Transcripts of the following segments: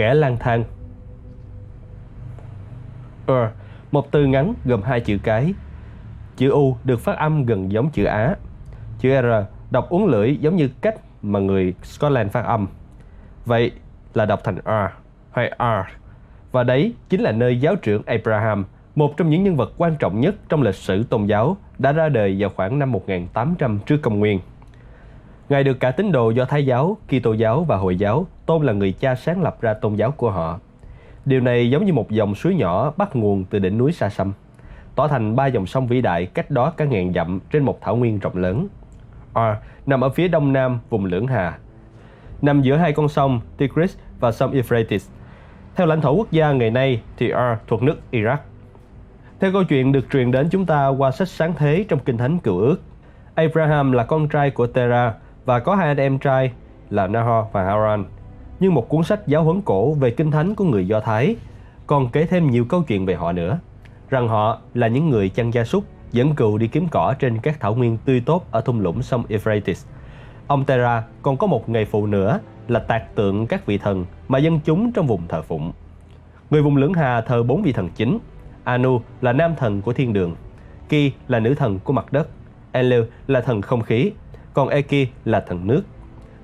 Kẻ lang thang Ur, một từ ngắn gồm hai chữ cái. Chữ U được phát âm gần giống chữ Á. Chữ R đọc uốn lưỡi giống như cách mà người Scotland phát âm. Vậy là đọc thành R hay R. Và đấy chính là nơi giáo trưởng Abraham, một trong những nhân vật quan trọng nhất trong lịch sử tôn giáo, đã ra đời vào khoảng năm 1800 trước công nguyên. Ngài được cả tín đồ do Thái giáo, Kitô giáo và Hồi giáo tôn là người cha sáng lập ra tôn giáo của họ. Điều này giống như một dòng suối nhỏ bắt nguồn từ đỉnh núi xa xăm, tỏ thành ba dòng sông vĩ đại cách đó cả ngàn dặm trên một thảo nguyên rộng lớn. R nằm ở phía đông nam vùng Lưỡng Hà, nằm giữa hai con sông Tigris và sông Euphrates. Theo lãnh thổ quốc gia ngày nay thì R thuộc nước Iraq. Theo câu chuyện được truyền đến chúng ta qua sách sáng thế trong Kinh Thánh Cựu Ước, Abraham là con trai của Terah và có hai anh em trai là Nahor và Haran. Như một cuốn sách giáo huấn cổ về kinh thánh của người Do Thái, còn kể thêm nhiều câu chuyện về họ nữa, rằng họ là những người chăn gia súc dẫn cừu đi kiếm cỏ trên các thảo nguyên tươi tốt ở thung lũng sông Euphrates. Ông Tera còn có một nghề phụ nữa là tạc tượng các vị thần mà dân chúng trong vùng thờ phụng. Người vùng lưỡng hà thờ bốn vị thần chính. Anu là nam thần của thiên đường, Ki là nữ thần của mặt đất, Enlil là thần không khí, còn Eki là thần nước.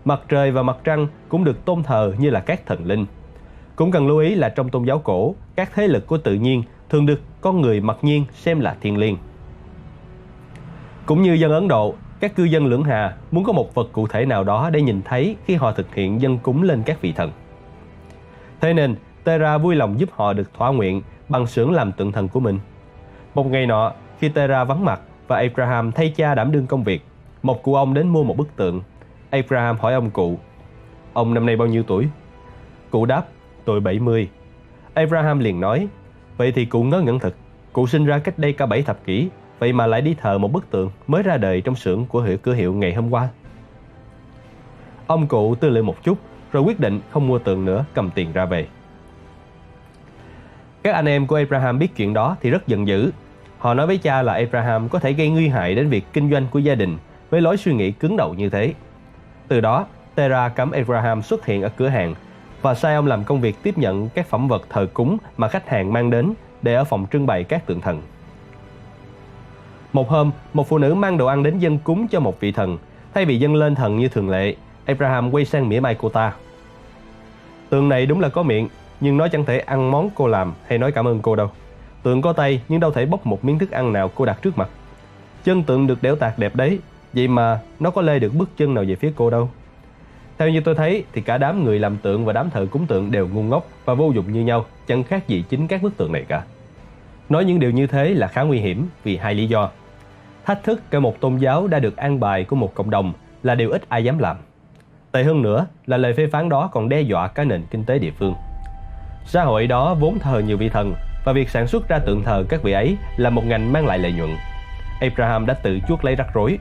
Mặt trời và mặt trăng cũng được tôn thờ như là các thần linh. Cũng cần lưu ý là trong tôn giáo cổ, các thế lực của tự nhiên thường được con người mặc nhiên xem là thiên liêng. Cũng như dân Ấn Độ, các cư dân lưỡng hà muốn có một vật cụ thể nào đó để nhìn thấy khi họ thực hiện dân cúng lên các vị thần. Thế nên, Tera vui lòng giúp họ được thỏa nguyện bằng xưởng làm tượng thần của mình. Một ngày nọ, khi Tera vắng mặt và Abraham thay cha đảm đương công việc, một cụ ông đến mua một bức tượng. Abraham hỏi ông cụ, ông năm nay bao nhiêu tuổi? Cụ đáp, tôi 70. Abraham liền nói, vậy thì cụ ngớ ngẩn thật. Cụ sinh ra cách đây cả 7 thập kỷ, vậy mà lại đi thờ một bức tượng mới ra đời trong xưởng của hiệu cửa hiệu ngày hôm qua. Ông cụ tư lự một chút, rồi quyết định không mua tượng nữa, cầm tiền ra về. Các anh em của Abraham biết chuyện đó thì rất giận dữ. Họ nói với cha là Abraham có thể gây nguy hại đến việc kinh doanh của gia đình với lối suy nghĩ cứng đầu như thế. Từ đó, Tera cấm Abraham xuất hiện ở cửa hàng và sai ông làm công việc tiếp nhận các phẩm vật thờ cúng mà khách hàng mang đến để ở phòng trưng bày các tượng thần. Một hôm, một phụ nữ mang đồ ăn đến dân cúng cho một vị thần. Thay vì dân lên thần như thường lệ, Abraham quay sang mỉa mai cô ta. Tượng này đúng là có miệng, nhưng nó chẳng thể ăn món cô làm hay nói cảm ơn cô đâu. Tượng có tay nhưng đâu thể bóc một miếng thức ăn nào cô đặt trước mặt. Chân tượng được đẽo tạc đẹp đấy, vậy mà nó có lê được bước chân nào về phía cô đâu. Theo như tôi thấy thì cả đám người làm tượng và đám thợ cúng tượng đều ngu ngốc và vô dụng như nhau, chẳng khác gì chính các bức tượng này cả. Nói những điều như thế là khá nguy hiểm vì hai lý do. Thách thức cả một tôn giáo đã được an bài của một cộng đồng là điều ít ai dám làm. Tệ hơn nữa là lời phê phán đó còn đe dọa cả nền kinh tế địa phương. Xã hội đó vốn thờ nhiều vị thần và việc sản xuất ra tượng thờ các vị ấy là một ngành mang lại lợi nhuận. Abraham đã tự chuốc lấy rắc rối.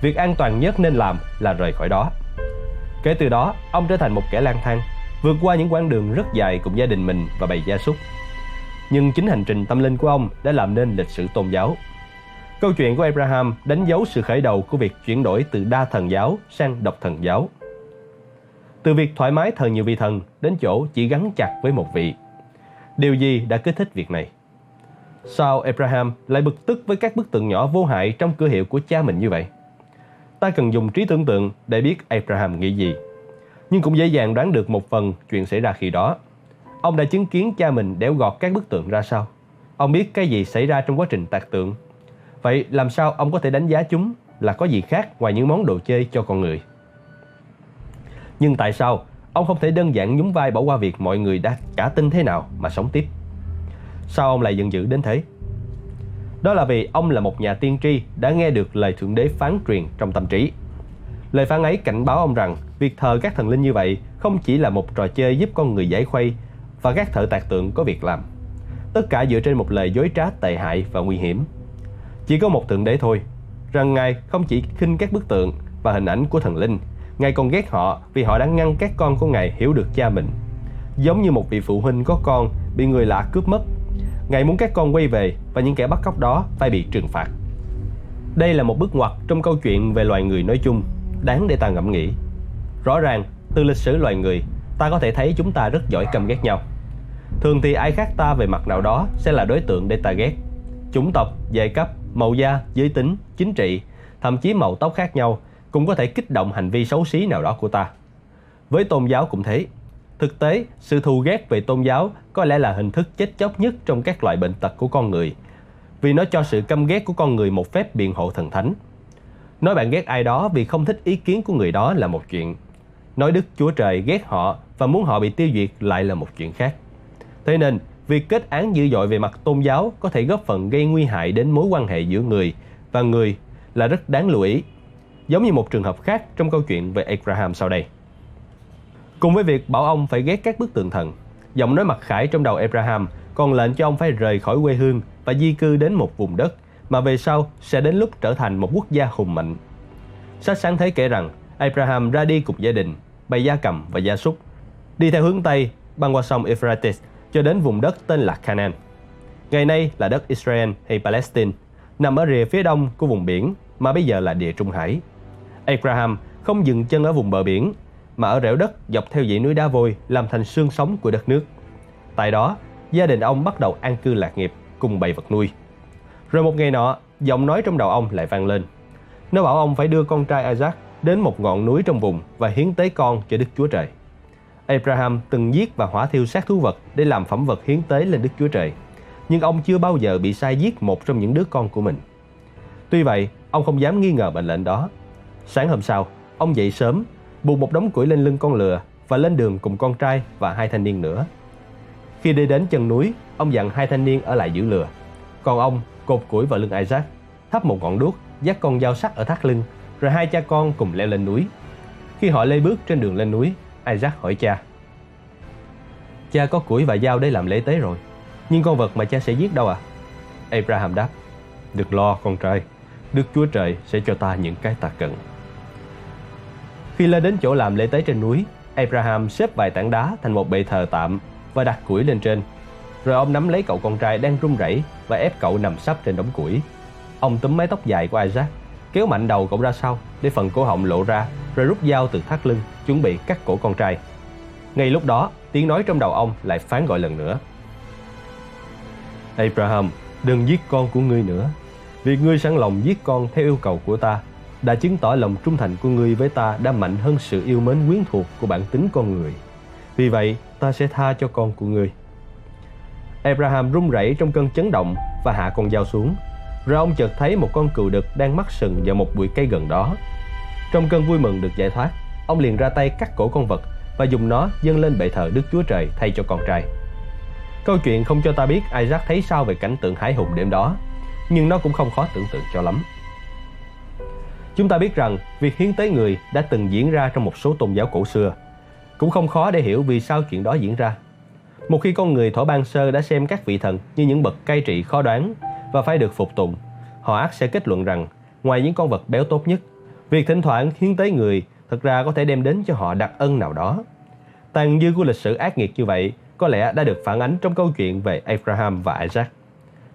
Việc an toàn nhất nên làm là rời khỏi đó. Kể từ đó, ông trở thành một kẻ lang thang, vượt qua những quãng đường rất dài cùng gia đình mình và bầy gia súc. Nhưng chính hành trình tâm linh của ông đã làm nên lịch sử tôn giáo. Câu chuyện của Abraham đánh dấu sự khởi đầu của việc chuyển đổi từ đa thần giáo sang độc thần giáo. Từ việc thoải mái thờ nhiều vị thần đến chỗ chỉ gắn chặt với một vị. Điều gì đã kích thích việc này? Sao Abraham lại bực tức với các bức tượng nhỏ vô hại trong cửa hiệu của cha mình như vậy? Ta cần dùng trí tưởng tượng để biết Abraham nghĩ gì. Nhưng cũng dễ dàng đoán được một phần chuyện xảy ra khi đó. Ông đã chứng kiến cha mình đẽo gọt các bức tượng ra sao. Ông biết cái gì xảy ra trong quá trình tạc tượng. Vậy làm sao ông có thể đánh giá chúng là có gì khác ngoài những món đồ chơi cho con người? Nhưng tại sao ông không thể đơn giản nhún vai bỏ qua việc mọi người đã cả tin thế nào mà sống tiếp? Sao ông lại giận dữ đến thế? Đó là vì ông là một nhà tiên tri đã nghe được lời Thượng Đế phán truyền trong tâm trí. Lời phán ấy cảnh báo ông rằng việc thờ các thần linh như vậy không chỉ là một trò chơi giúp con người giải khuây và các thợ tạc tượng có việc làm. Tất cả dựa trên một lời dối trá tệ hại và nguy hiểm. Chỉ có một Thượng Đế thôi, rằng Ngài không chỉ khinh các bức tượng và hình ảnh của thần linh, Ngài còn ghét họ vì họ đã ngăn các con của Ngài hiểu được cha mình. Giống như một vị phụ huynh có con bị người lạ cướp mất Ngài muốn các con quay về và những kẻ bắt cóc đó phải bị trừng phạt. Đây là một bước ngoặt trong câu chuyện về loài người nói chung, đáng để ta ngẫm nghĩ. Rõ ràng, từ lịch sử loài người, ta có thể thấy chúng ta rất giỏi căm ghét nhau. Thường thì ai khác ta về mặt nào đó sẽ là đối tượng để ta ghét. Chủng tộc, giai cấp, màu da, giới tính, chính trị, thậm chí màu tóc khác nhau cũng có thể kích động hành vi xấu xí nào đó của ta. Với tôn giáo cũng thế. Thực tế, sự thù ghét về tôn giáo có lẽ là hình thức chết chóc nhất trong các loại bệnh tật của con người, vì nó cho sự căm ghét của con người một phép biện hộ thần thánh. Nói bạn ghét ai đó vì không thích ý kiến của người đó là một chuyện. Nói Đức Chúa Trời ghét họ và muốn họ bị tiêu diệt lại là một chuyện khác. Thế nên, việc kết án dữ dội về mặt tôn giáo có thể góp phần gây nguy hại đến mối quan hệ giữa người và người là rất đáng lưu ý. Giống như một trường hợp khác trong câu chuyện về Abraham sau đây. Cùng với việc bảo ông phải ghét các bức tượng thần, giọng nói mặt khải trong đầu Abraham còn lệnh cho ông phải rời khỏi quê hương và di cư đến một vùng đất mà về sau sẽ đến lúc trở thành một quốc gia hùng mạnh. Sách sáng thế kể rằng Abraham ra đi cùng gia đình, bày gia cầm và gia súc, đi theo hướng Tây băng qua sông Euphrates cho đến vùng đất tên là Canaan. Ngày nay là đất Israel hay Palestine, nằm ở rìa phía đông của vùng biển mà bây giờ là địa Trung Hải. Abraham không dừng chân ở vùng bờ biển mà ở rễu đất dọc theo dãy núi đá vôi làm thành xương sống của đất nước. Tại đó, gia đình ông bắt đầu an cư lạc nghiệp cùng bầy vật nuôi. Rồi một ngày nọ, giọng nói trong đầu ông lại vang lên. Nó bảo ông phải đưa con trai Isaac đến một ngọn núi trong vùng và hiến tế con cho Đức Chúa Trời. Abraham từng giết và hỏa thiêu xác thú vật để làm phẩm vật hiến tế lên Đức Chúa Trời. Nhưng ông chưa bao giờ bị sai giết một trong những đứa con của mình. Tuy vậy, ông không dám nghi ngờ mệnh lệnh đó. Sáng hôm sau, ông dậy sớm, buộc một đống củi lên lưng con lừa và lên đường cùng con trai và hai thanh niên nữa. Khi đi đến chân núi, ông dặn hai thanh niên ở lại giữ lừa. Còn ông cột củi vào lưng Isaac, thắp một ngọn đuốc, dắt con dao sắc ở thắt lưng, rồi hai cha con cùng leo lên núi. Khi họ lê bước trên đường lên núi, Isaac hỏi cha. Cha có củi và dao để làm lễ tế rồi, nhưng con vật mà cha sẽ giết đâu à? Abraham đáp, được lo con trai, Đức Chúa Trời sẽ cho ta những cái ta cần. Khi lên đến chỗ làm lễ tế trên núi, Abraham xếp vài tảng đá thành một bệ thờ tạm và đặt củi lên trên. Rồi ông nắm lấy cậu con trai đang run rẩy và ép cậu nằm sấp trên đống củi. Ông túm mái tóc dài của Isaac, kéo mạnh đầu cậu ra sau để phần cổ họng lộ ra, rồi rút dao từ thắt lưng, chuẩn bị cắt cổ con trai. Ngay lúc đó, tiếng nói trong đầu ông lại phán gọi lần nữa. Abraham, đừng giết con của ngươi nữa. vì ngươi sẵn lòng giết con theo yêu cầu của ta đã chứng tỏ lòng trung thành của ngươi với ta đã mạnh hơn sự yêu mến quyến thuộc của bản tính con người. Vì vậy, ta sẽ tha cho con của ngươi. Abraham run rẩy trong cơn chấn động và hạ con dao xuống. Rồi ông chợt thấy một con cừu đực đang mắc sừng vào một bụi cây gần đó. Trong cơn vui mừng được giải thoát, ông liền ra tay cắt cổ con vật và dùng nó dâng lên bệ thờ Đức Chúa Trời thay cho con trai. Câu chuyện không cho ta biết Isaac thấy sao về cảnh tượng hải hùng đêm đó, nhưng nó cũng không khó tưởng tượng cho lắm. Chúng ta biết rằng việc hiến tế người đã từng diễn ra trong một số tôn giáo cổ xưa. Cũng không khó để hiểu vì sao chuyện đó diễn ra. Một khi con người thổ ban sơ đã xem các vị thần như những bậc cai trị khó đoán và phải được phục tùng, họ ác sẽ kết luận rằng ngoài những con vật béo tốt nhất, việc thỉnh thoảng hiến tế người thực ra có thể đem đến cho họ đặc ân nào đó. Tàn dư của lịch sử ác nghiệt như vậy có lẽ đã được phản ánh trong câu chuyện về Abraham và Isaac.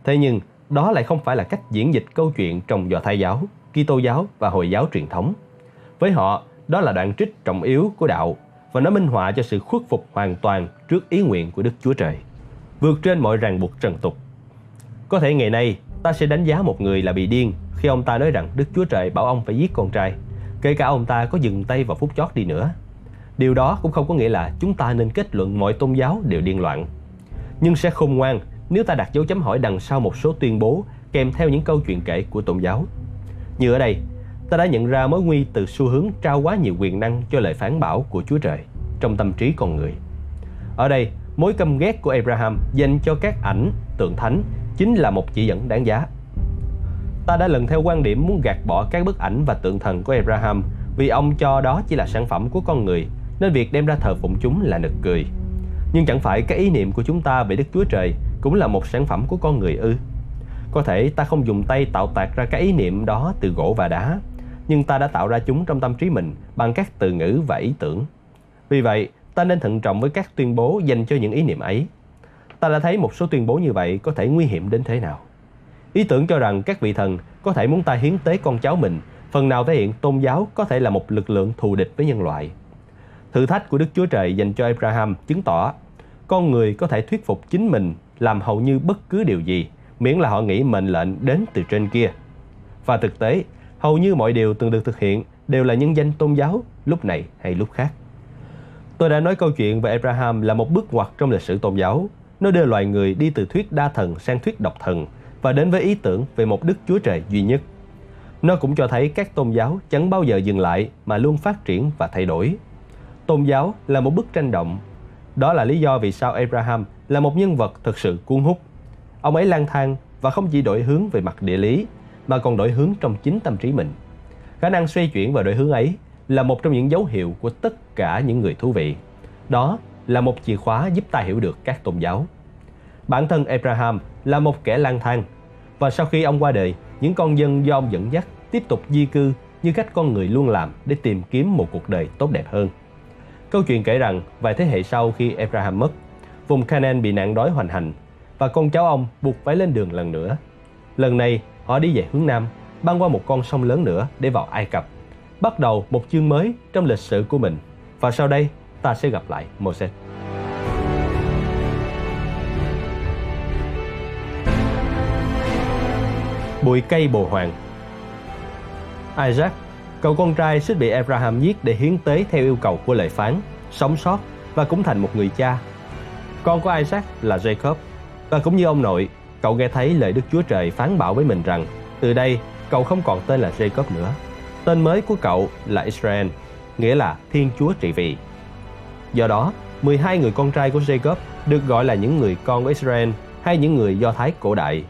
Thế nhưng, đó lại không phải là cách diễn dịch câu chuyện trong dò Thái giáo. Kitô giáo và Hồi giáo truyền thống. Với họ, đó là đoạn trích trọng yếu của đạo và nó minh họa cho sự khuất phục hoàn toàn trước ý nguyện của Đức Chúa Trời, vượt trên mọi ràng buộc trần tục. Có thể ngày nay, ta sẽ đánh giá một người là bị điên khi ông ta nói rằng Đức Chúa Trời bảo ông phải giết con trai, kể cả ông ta có dừng tay vào phút chót đi nữa. Điều đó cũng không có nghĩa là chúng ta nên kết luận mọi tôn giáo đều điên loạn. Nhưng sẽ khôn ngoan nếu ta đặt dấu chấm hỏi đằng sau một số tuyên bố kèm theo những câu chuyện kể của tôn giáo. Như ở đây, ta đã nhận ra mối nguy từ xu hướng trao quá nhiều quyền năng cho lời phán bảo của Chúa Trời trong tâm trí con người. Ở đây, mối căm ghét của Abraham dành cho các ảnh, tượng thánh chính là một chỉ dẫn đáng giá. Ta đã lần theo quan điểm muốn gạt bỏ các bức ảnh và tượng thần của Abraham vì ông cho đó chỉ là sản phẩm của con người nên việc đem ra thờ phụng chúng là nực cười. Nhưng chẳng phải cái ý niệm của chúng ta về Đức Chúa Trời cũng là một sản phẩm của con người ư? Có thể ta không dùng tay tạo tạc ra cái ý niệm đó từ gỗ và đá, nhưng ta đã tạo ra chúng trong tâm trí mình bằng các từ ngữ và ý tưởng. Vì vậy, ta nên thận trọng với các tuyên bố dành cho những ý niệm ấy. Ta đã thấy một số tuyên bố như vậy có thể nguy hiểm đến thế nào. Ý tưởng cho rằng các vị thần có thể muốn ta hiến tế con cháu mình, phần nào thể hiện tôn giáo có thể là một lực lượng thù địch với nhân loại. Thử thách của Đức Chúa Trời dành cho Abraham chứng tỏ con người có thể thuyết phục chính mình làm hầu như bất cứ điều gì miễn là họ nghĩ mệnh lệnh đến từ trên kia. Và thực tế, hầu như mọi điều từng được thực hiện đều là nhân danh tôn giáo lúc này hay lúc khác. Tôi đã nói câu chuyện về Abraham là một bước ngoặt trong lịch sử tôn giáo. Nó đưa loài người đi từ thuyết đa thần sang thuyết độc thần và đến với ý tưởng về một Đức Chúa Trời duy nhất. Nó cũng cho thấy các tôn giáo chẳng bao giờ dừng lại mà luôn phát triển và thay đổi. Tôn giáo là một bức tranh động. Đó là lý do vì sao Abraham là một nhân vật thực sự cuốn hút. Ông ấy lang thang và không chỉ đổi hướng về mặt địa lý mà còn đổi hướng trong chính tâm trí mình. Khả năng xoay chuyển và đổi hướng ấy là một trong những dấu hiệu của tất cả những người thú vị. Đó là một chìa khóa giúp ta hiểu được các tôn giáo. Bản thân Abraham là một kẻ lang thang và sau khi ông qua đời, những con dân do ông dẫn dắt tiếp tục di cư như cách con người luôn làm để tìm kiếm một cuộc đời tốt đẹp hơn. Câu chuyện kể rằng vài thế hệ sau khi Abraham mất, vùng Canaan bị nạn đói hoành hành và con cháu ông buộc phải lên đường lần nữa. Lần này, họ đi về hướng Nam, băng qua một con sông lớn nữa để vào Ai Cập, bắt đầu một chương mới trong lịch sử của mình. Và sau đây, ta sẽ gặp lại Moses. Bụi cây bồ hoàng Isaac, cậu con trai suýt bị Abraham giết để hiến tế theo yêu cầu của lời phán, sống sót và cũng thành một người cha. Con của Isaac là Jacob, và cũng như ông nội, cậu nghe thấy lời Đức Chúa Trời phán bảo với mình rằng từ đây cậu không còn tên là Jacob nữa. Tên mới của cậu là Israel, nghĩa là Thiên Chúa trị vì. Do đó, 12 người con trai của Jacob được gọi là những người con của Israel hay những người Do Thái cổ đại.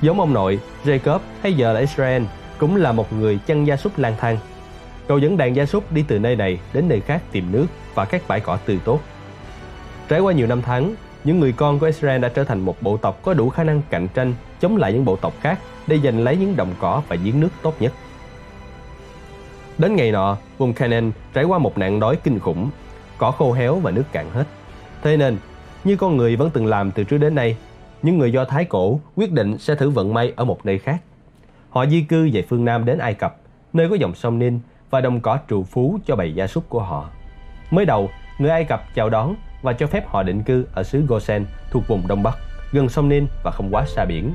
Giống ông nội, Jacob hay giờ là Israel cũng là một người chăn gia súc lang thang. Cậu dẫn đàn gia súc đi từ nơi này đến nơi khác tìm nước và các bãi cỏ tươi tốt. Trải qua nhiều năm tháng, những người con của Israel đã trở thành một bộ tộc có đủ khả năng cạnh tranh chống lại những bộ tộc khác để giành lấy những đồng cỏ và giếng nước tốt nhất. Đến ngày nọ, vùng Canaan trải qua một nạn đói kinh khủng, cỏ khô héo và nước cạn hết. Thế nên, như con người vẫn từng làm từ trước đến nay, những người Do Thái cổ quyết định sẽ thử vận may ở một nơi khác. Họ di cư về phương Nam đến Ai Cập, nơi có dòng sông Ninh và đồng cỏ trù phú cho bầy gia súc của họ. Mới đầu, người Ai Cập chào đón và cho phép họ định cư ở xứ Gosen thuộc vùng Đông Bắc, gần sông Nin và không quá xa biển.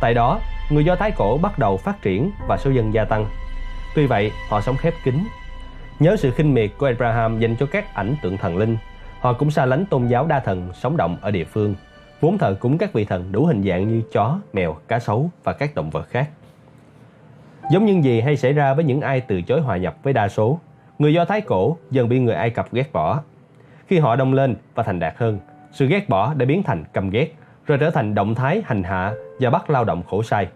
Tại đó, người Do Thái cổ bắt đầu phát triển và số dân gia tăng. Tuy vậy, họ sống khép kín. Nhớ sự khinh miệt của Abraham dành cho các ảnh tượng thần linh, họ cũng xa lánh tôn giáo đa thần sống động ở địa phương, vốn thờ cúng các vị thần đủ hình dạng như chó, mèo, cá sấu và các động vật khác. Giống như gì hay xảy ra với những ai từ chối hòa nhập với đa số, người Do Thái cổ dần bị người Ai Cập ghét bỏ khi họ đông lên và thành đạt hơn, sự ghét bỏ đã biến thành căm ghét, rồi trở thành động thái hành hạ và bắt lao động khổ sai.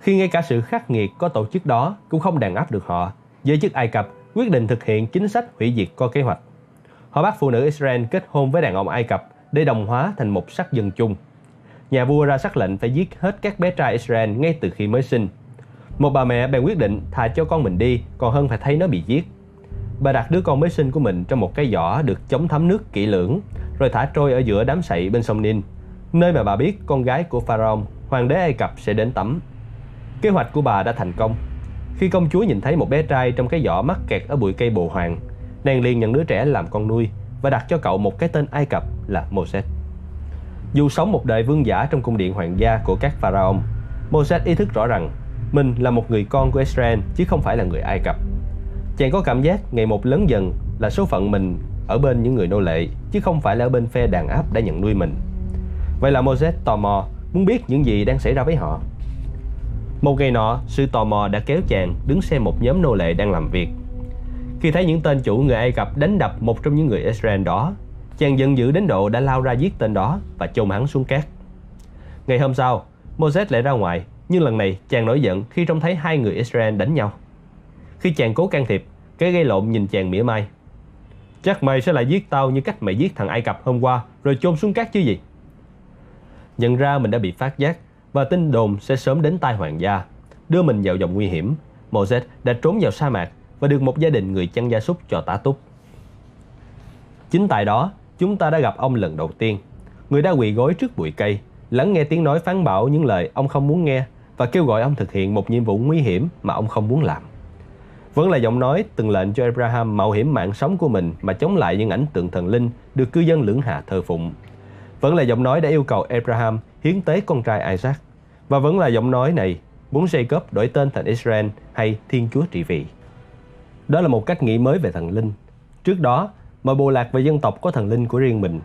Khi ngay cả sự khắc nghiệt có tổ chức đó cũng không đàn áp được họ, giới chức Ai Cập quyết định thực hiện chính sách hủy diệt có kế hoạch. Họ bắt phụ nữ Israel kết hôn với đàn ông Ai Cập để đồng hóa thành một sắc dân chung. Nhà vua ra sắc lệnh phải giết hết các bé trai Israel ngay từ khi mới sinh. Một bà mẹ bèn quyết định thà cho con mình đi còn hơn phải thấy nó bị giết. Bà đặt đứa con mới sinh của mình trong một cái giỏ được chống thấm nước kỹ lưỡng, rồi thả trôi ở giữa đám sậy bên sông Nin, nơi mà bà biết con gái của Pharaoh, hoàng đế Ai Cập sẽ đến tắm. Kế hoạch của bà đã thành công. Khi công chúa nhìn thấy một bé trai trong cái giỏ mắc kẹt ở bụi cây bồ hoàng, nàng liền nhận đứa trẻ làm con nuôi và đặt cho cậu một cái tên Ai Cập là Moses. Dù sống một đời vương giả trong cung điện hoàng gia của các pharaoh, Moses ý thức rõ rằng mình là một người con của Israel chứ không phải là người Ai Cập. Chàng có cảm giác ngày một lớn dần là số phận mình ở bên những người nô lệ chứ không phải là ở bên phe đàn áp đã nhận nuôi mình. Vậy là Moses tò mò muốn biết những gì đang xảy ra với họ. Một ngày nọ, sự tò mò đã kéo chàng đứng xem một nhóm nô lệ đang làm việc. Khi thấy những tên chủ người Ai Cập đánh đập một trong những người Israel đó, chàng giận dữ đến độ đã lao ra giết tên đó và chôn hắn xuống cát. Ngày hôm sau, Moses lại ra ngoài, nhưng lần này chàng nổi giận khi trông thấy hai người Israel đánh nhau. Khi chàng cố can thiệp, cái gây lộn nhìn chàng mỉa mai. Chắc mày sẽ lại giết tao như cách mày giết thằng Ai Cập hôm qua rồi chôn xuống cát chứ gì. Nhận ra mình đã bị phát giác và tin đồn sẽ sớm đến tai hoàng gia, đưa mình vào vòng nguy hiểm. Moses đã trốn vào sa mạc và được một gia đình người chăn gia súc cho tá túc. Chính tại đó, chúng ta đã gặp ông lần đầu tiên. Người đã quỳ gối trước bụi cây, lắng nghe tiếng nói phán bảo những lời ông không muốn nghe và kêu gọi ông thực hiện một nhiệm vụ nguy hiểm mà ông không muốn làm. Vẫn là giọng nói từng lệnh cho Abraham mạo hiểm mạng sống của mình mà chống lại những ảnh tượng thần linh được cư dân lưỡng hạ thờ phụng. Vẫn là giọng nói đã yêu cầu Abraham hiến tế con trai Isaac. Và vẫn là giọng nói này muốn Jacob đổi tên thành Israel hay Thiên Chúa trị vì. Đó là một cách nghĩ mới về thần linh. Trước đó, mọi bộ lạc và dân tộc có thần linh của riêng mình.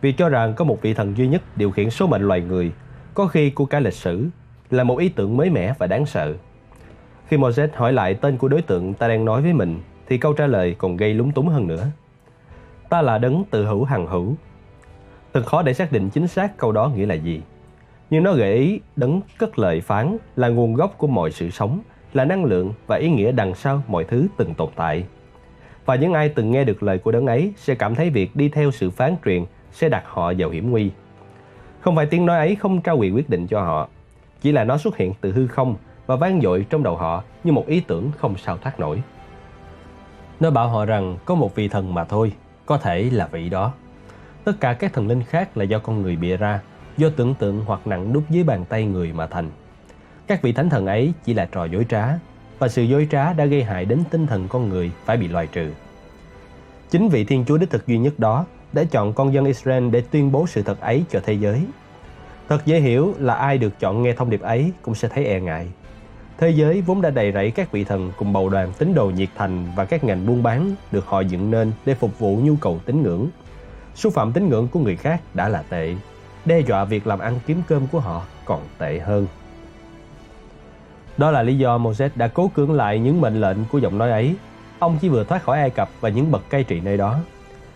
Vì cho rằng có một vị thần duy nhất điều khiển số mệnh loài người, có khi của cả lịch sử, là một ý tưởng mới mẻ và đáng sợ. Khi Moses hỏi lại tên của đối tượng ta đang nói với mình, thì câu trả lời còn gây lúng túng hơn nữa. Ta là đấng tự hữu hằng hữu. Thật khó để xác định chính xác câu đó nghĩa là gì. Nhưng nó gợi ý đấng cất lời phán là nguồn gốc của mọi sự sống, là năng lượng và ý nghĩa đằng sau mọi thứ từng tồn tại. Và những ai từng nghe được lời của đấng ấy sẽ cảm thấy việc đi theo sự phán truyền sẽ đặt họ vào hiểm nguy. Không phải tiếng nói ấy không trao quyền quyết định cho họ, chỉ là nó xuất hiện từ hư không và vang dội trong đầu họ như một ý tưởng không sao thoát nổi. Nó bảo họ rằng có một vị thần mà thôi, có thể là vị đó. Tất cả các thần linh khác là do con người bịa ra, do tưởng tượng hoặc nặng đúc dưới bàn tay người mà thành. Các vị thánh thần ấy chỉ là trò dối trá, và sự dối trá đã gây hại đến tinh thần con người phải bị loại trừ. Chính vị Thiên Chúa đích thực duy nhất đó đã chọn con dân Israel để tuyên bố sự thật ấy cho thế giới. Thật dễ hiểu là ai được chọn nghe thông điệp ấy cũng sẽ thấy e ngại. Thế giới vốn đã đầy rẫy các vị thần cùng bầu đoàn tín đồ nhiệt thành và các ngành buôn bán được họ dựng nên để phục vụ nhu cầu tín ngưỡng. Xúc phạm tín ngưỡng của người khác đã là tệ, đe dọa việc làm ăn kiếm cơm của họ còn tệ hơn. Đó là lý do Moses đã cố cưỡng lại những mệnh lệnh của giọng nói ấy. Ông chỉ vừa thoát khỏi Ai Cập và những bậc cai trị nơi đó.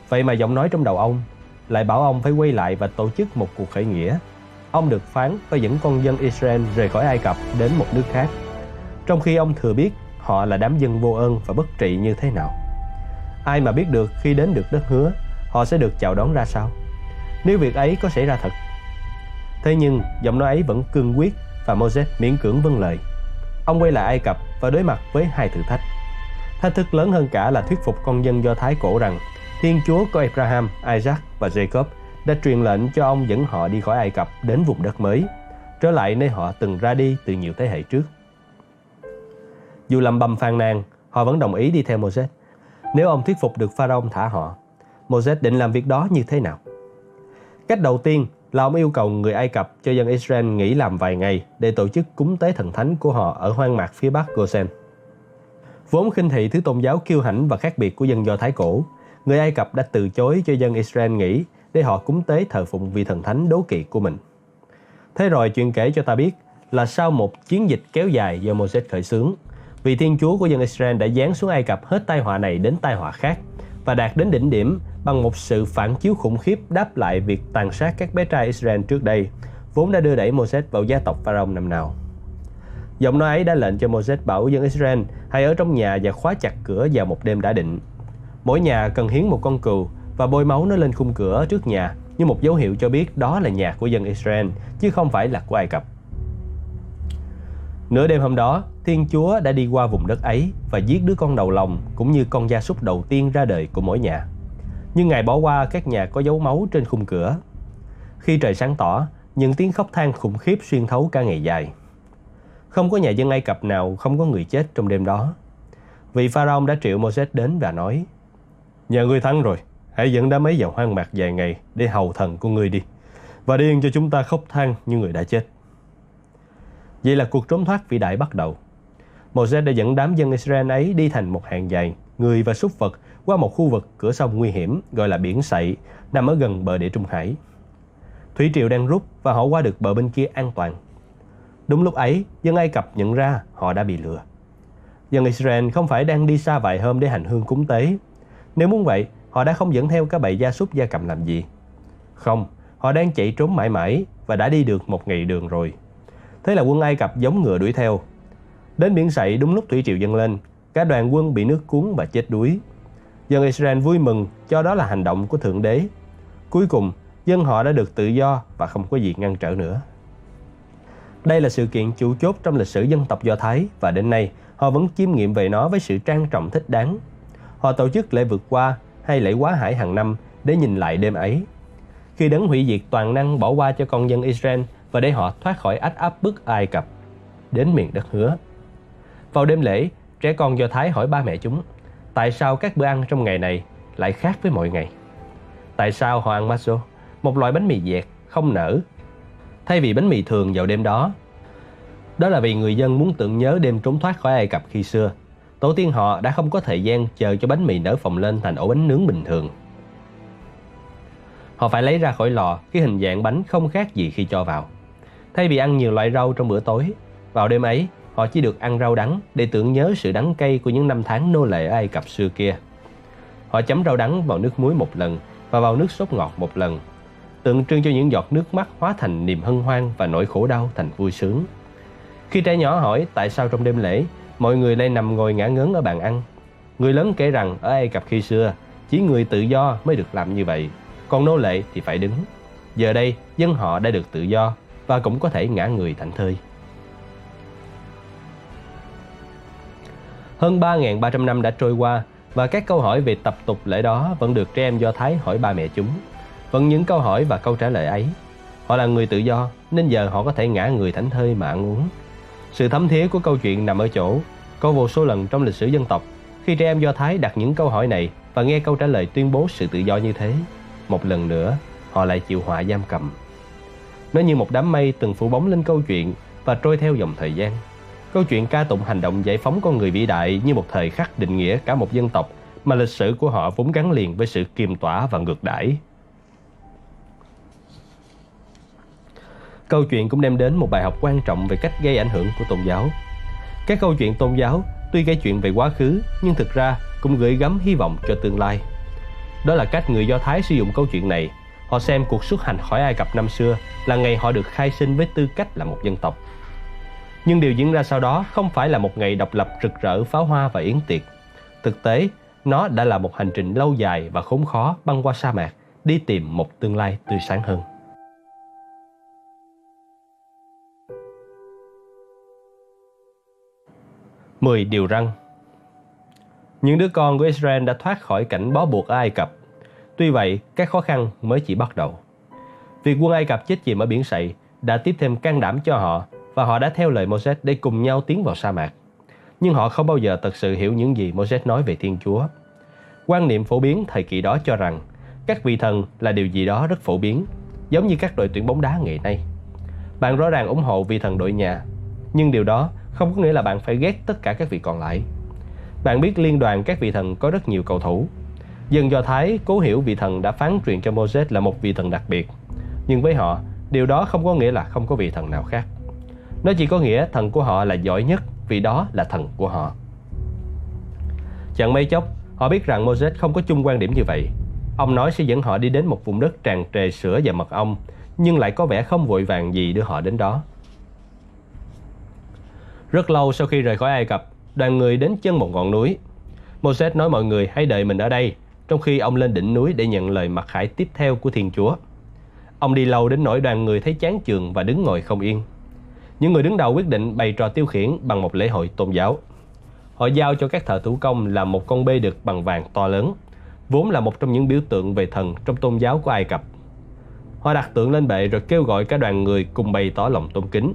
Vậy mà giọng nói trong đầu ông lại bảo ông phải quay lại và tổ chức một cuộc khởi nghĩa. Ông được phán phải dẫn con dân Israel rời khỏi Ai Cập đến một nước khác. Trong khi ông thừa biết họ là đám dân vô ơn và bất trị như thế nào. Ai mà biết được khi đến được đất hứa, họ sẽ được chào đón ra sao? Nếu việc ấy có xảy ra thật. Thế nhưng, giọng nói ấy vẫn cương quyết và Moses miễn cưỡng vâng lời. Ông quay lại Ai Cập và đối mặt với hai thử thách. Thách thức lớn hơn cả là thuyết phục con dân Do Thái cổ rằng Thiên Chúa của Abraham, Isaac và Jacob đã truyền lệnh cho ông dẫn họ đi khỏi Ai Cập đến vùng đất mới, trở lại nơi họ từng ra đi từ nhiều thế hệ trước. Dù lầm bầm phàn nàn, họ vẫn đồng ý đi theo Moses. Nếu ông thuyết phục được Pharaoh thả họ, Moses định làm việc đó như thế nào? Cách đầu tiên là ông yêu cầu người Ai Cập cho dân Israel nghỉ làm vài ngày để tổ chức cúng tế thần thánh của họ ở hoang mạc phía bắc Gosen. Vốn khinh thị thứ tôn giáo kiêu hãnh và khác biệt của dân Do Thái cổ, người Ai Cập đã từ chối cho dân Israel nghỉ để họ cúng tế thờ phụng vị thần thánh đố kỵ của mình. Thế rồi chuyện kể cho ta biết là sau một chiến dịch kéo dài do Moses khởi xướng, vì Thiên Chúa của dân Israel đã giáng xuống Ai Cập hết tai họa này đến tai họa khác và đạt đến đỉnh điểm bằng một sự phản chiếu khủng khiếp đáp lại việc tàn sát các bé trai Israel trước đây, vốn đã đưa đẩy Moses vào gia tộc Pharaoh năm nào. Giọng nói ấy đã lệnh cho Moses bảo dân Israel hãy ở trong nhà và khóa chặt cửa vào một đêm đã định. Mỗi nhà cần hiến một con cừu và bôi máu nó lên khung cửa trước nhà như một dấu hiệu cho biết đó là nhà của dân Israel chứ không phải là của Ai Cập. Nửa đêm hôm đó, Thiên Chúa đã đi qua vùng đất ấy và giết đứa con đầu lòng cũng như con gia súc đầu tiên ra đời của mỗi nhà. Nhưng Ngài bỏ qua các nhà có dấu máu trên khung cửa. Khi trời sáng tỏ, những tiếng khóc than khủng khiếp xuyên thấu cả ngày dài. Không có nhà dân Ai Cập nào không có người chết trong đêm đó. Vị Pharaoh đã triệu Moses đến và nói Nhà ngươi thắng rồi, hãy dẫn đám ấy vào hoang mạc vài ngày để hầu thần của ngươi đi và điên cho chúng ta khóc than như người đã chết. Vậy là cuộc trốn thoát vĩ đại bắt đầu. Moses đã dẫn đám dân Israel ấy đi thành một hàng dài, người và súc vật qua một khu vực cửa sông nguy hiểm gọi là biển Sậy, nằm ở gần bờ địa Trung Hải. Thủy triều đang rút và họ qua được bờ bên kia an toàn. Đúng lúc ấy, dân Ai Cập nhận ra họ đã bị lừa. Dân Israel không phải đang đi xa vài hôm để hành hương cúng tế. Nếu muốn vậy, họ đã không dẫn theo các bầy gia súc gia cầm làm gì. Không, họ đang chạy trốn mãi mãi và đã đi được một ngày đường rồi. Thế là quân Ai Cập giống ngựa đuổi theo. Đến biển sậy đúng lúc thủy triều dâng lên, cả đoàn quân bị nước cuốn và chết đuối. Dân Israel vui mừng cho đó là hành động của Thượng Đế. Cuối cùng, dân họ đã được tự do và không có gì ngăn trở nữa. Đây là sự kiện chủ chốt trong lịch sử dân tộc Do Thái và đến nay họ vẫn chiêm nghiệm về nó với sự trang trọng thích đáng. Họ tổ chức lễ vượt qua hay lễ quá hải hàng năm để nhìn lại đêm ấy. Khi đấng hủy diệt toàn năng bỏ qua cho con dân Israel và để họ thoát khỏi ách áp bức Ai Cập đến miền đất hứa. Vào đêm lễ, trẻ con Do Thái hỏi ba mẹ chúng, tại sao các bữa ăn trong ngày này lại khác với mọi ngày? Tại sao họ ăn maso, một loại bánh mì dẹt, không nở, thay vì bánh mì thường vào đêm đó? Đó là vì người dân muốn tưởng nhớ đêm trốn thoát khỏi Ai Cập khi xưa. Tổ tiên họ đã không có thời gian chờ cho bánh mì nở phồng lên thành ổ bánh nướng bình thường. Họ phải lấy ra khỏi lò khi hình dạng bánh không khác gì khi cho vào. Thay vì ăn nhiều loại rau trong bữa tối, vào đêm ấy họ chỉ được ăn rau đắng để tưởng nhớ sự đắng cay của những năm tháng nô lệ ở Ai Cập xưa kia. Họ chấm rau đắng vào nước muối một lần và vào nước sốt ngọt một lần, tượng trưng cho những giọt nước mắt hóa thành niềm hân hoan và nỗi khổ đau thành vui sướng. Khi trẻ nhỏ hỏi tại sao trong đêm lễ mọi người lại nằm ngồi ngã ngớn ở bàn ăn, người lớn kể rằng ở Ai Cập khi xưa chỉ người tự do mới được làm như vậy, còn nô lệ thì phải đứng. Giờ đây dân họ đã được tự do và cũng có thể ngã người thảnh thơi. Hơn 3.300 năm đã trôi qua và các câu hỏi về tập tục lễ đó vẫn được trẻ em Do Thái hỏi ba mẹ chúng. Vẫn những câu hỏi và câu trả lời ấy. Họ là người tự do nên giờ họ có thể ngã người thảnh thơi mà ăn uống. Sự thấm thía của câu chuyện nằm ở chỗ có vô số lần trong lịch sử dân tộc khi trẻ em Do Thái đặt những câu hỏi này và nghe câu trả lời tuyên bố sự tự do như thế, một lần nữa họ lại chịu họa giam cầm. Nó như một đám mây từng phủ bóng lên câu chuyện và trôi theo dòng thời gian. Câu chuyện ca tụng hành động giải phóng con người vĩ đại như một thời khắc định nghĩa cả một dân tộc mà lịch sử của họ vốn gắn liền với sự kiềm tỏa và ngược đãi. Câu chuyện cũng đem đến một bài học quan trọng về cách gây ảnh hưởng của tôn giáo. Các câu chuyện tôn giáo tuy kể chuyện về quá khứ, nhưng thực ra cũng gửi gắm hy vọng cho tương lai. Đó là cách người Do Thái sử dụng câu chuyện này. Họ xem cuộc xuất hành khỏi Ai Cập năm xưa là ngày họ được khai sinh với tư cách là một dân tộc. Nhưng điều diễn ra sau đó không phải là một ngày độc lập rực rỡ pháo hoa và yến tiệc. Thực tế, nó đã là một hành trình lâu dài và khốn khó băng qua sa mạc đi tìm một tương lai tươi sáng hơn. 10 điều răng. Những đứa con của Israel đã thoát khỏi cảnh bó buộc ở Ai Cập. Tuy vậy, các khó khăn mới chỉ bắt đầu. Việc quân Ai Cập chết chìm ở biển sậy đã tiếp thêm can đảm cho họ và họ đã theo lời Moses để cùng nhau tiến vào sa mạc. Nhưng họ không bao giờ thật sự hiểu những gì Moses nói về Thiên Chúa. Quan niệm phổ biến thời kỳ đó cho rằng các vị thần là điều gì đó rất phổ biến, giống như các đội tuyển bóng đá ngày nay. Bạn rõ ràng ủng hộ vị thần đội nhà, nhưng điều đó không có nghĩa là bạn phải ghét tất cả các vị còn lại. Bạn biết liên đoàn các vị thần có rất nhiều cầu thủ. Dân Do Thái cố hiểu vị thần đã phán truyền cho Moses là một vị thần đặc biệt. Nhưng với họ, điều đó không có nghĩa là không có vị thần nào khác. Nó chỉ có nghĩa thần của họ là giỏi nhất vì đó là thần của họ. Chẳng mấy chốc, họ biết rằng Moses không có chung quan điểm như vậy. Ông nói sẽ dẫn họ đi đến một vùng đất tràn trề sữa và mật ong, nhưng lại có vẻ không vội vàng gì đưa họ đến đó. Rất lâu sau khi rời khỏi Ai Cập, đoàn người đến chân một ngọn núi. Moses nói mọi người hãy đợi mình ở đây, trong khi ông lên đỉnh núi để nhận lời mặc khải tiếp theo của Thiên Chúa. Ông đi lâu đến nỗi đoàn người thấy chán chường và đứng ngồi không yên. Những người đứng đầu quyết định bày trò tiêu khiển bằng một lễ hội tôn giáo. Họ giao cho các thợ thủ công làm một con bê được bằng vàng to lớn, vốn là một trong những biểu tượng về thần trong tôn giáo của Ai Cập. Họ đặt tượng lên bệ rồi kêu gọi cả đoàn người cùng bày tỏ lòng tôn kính.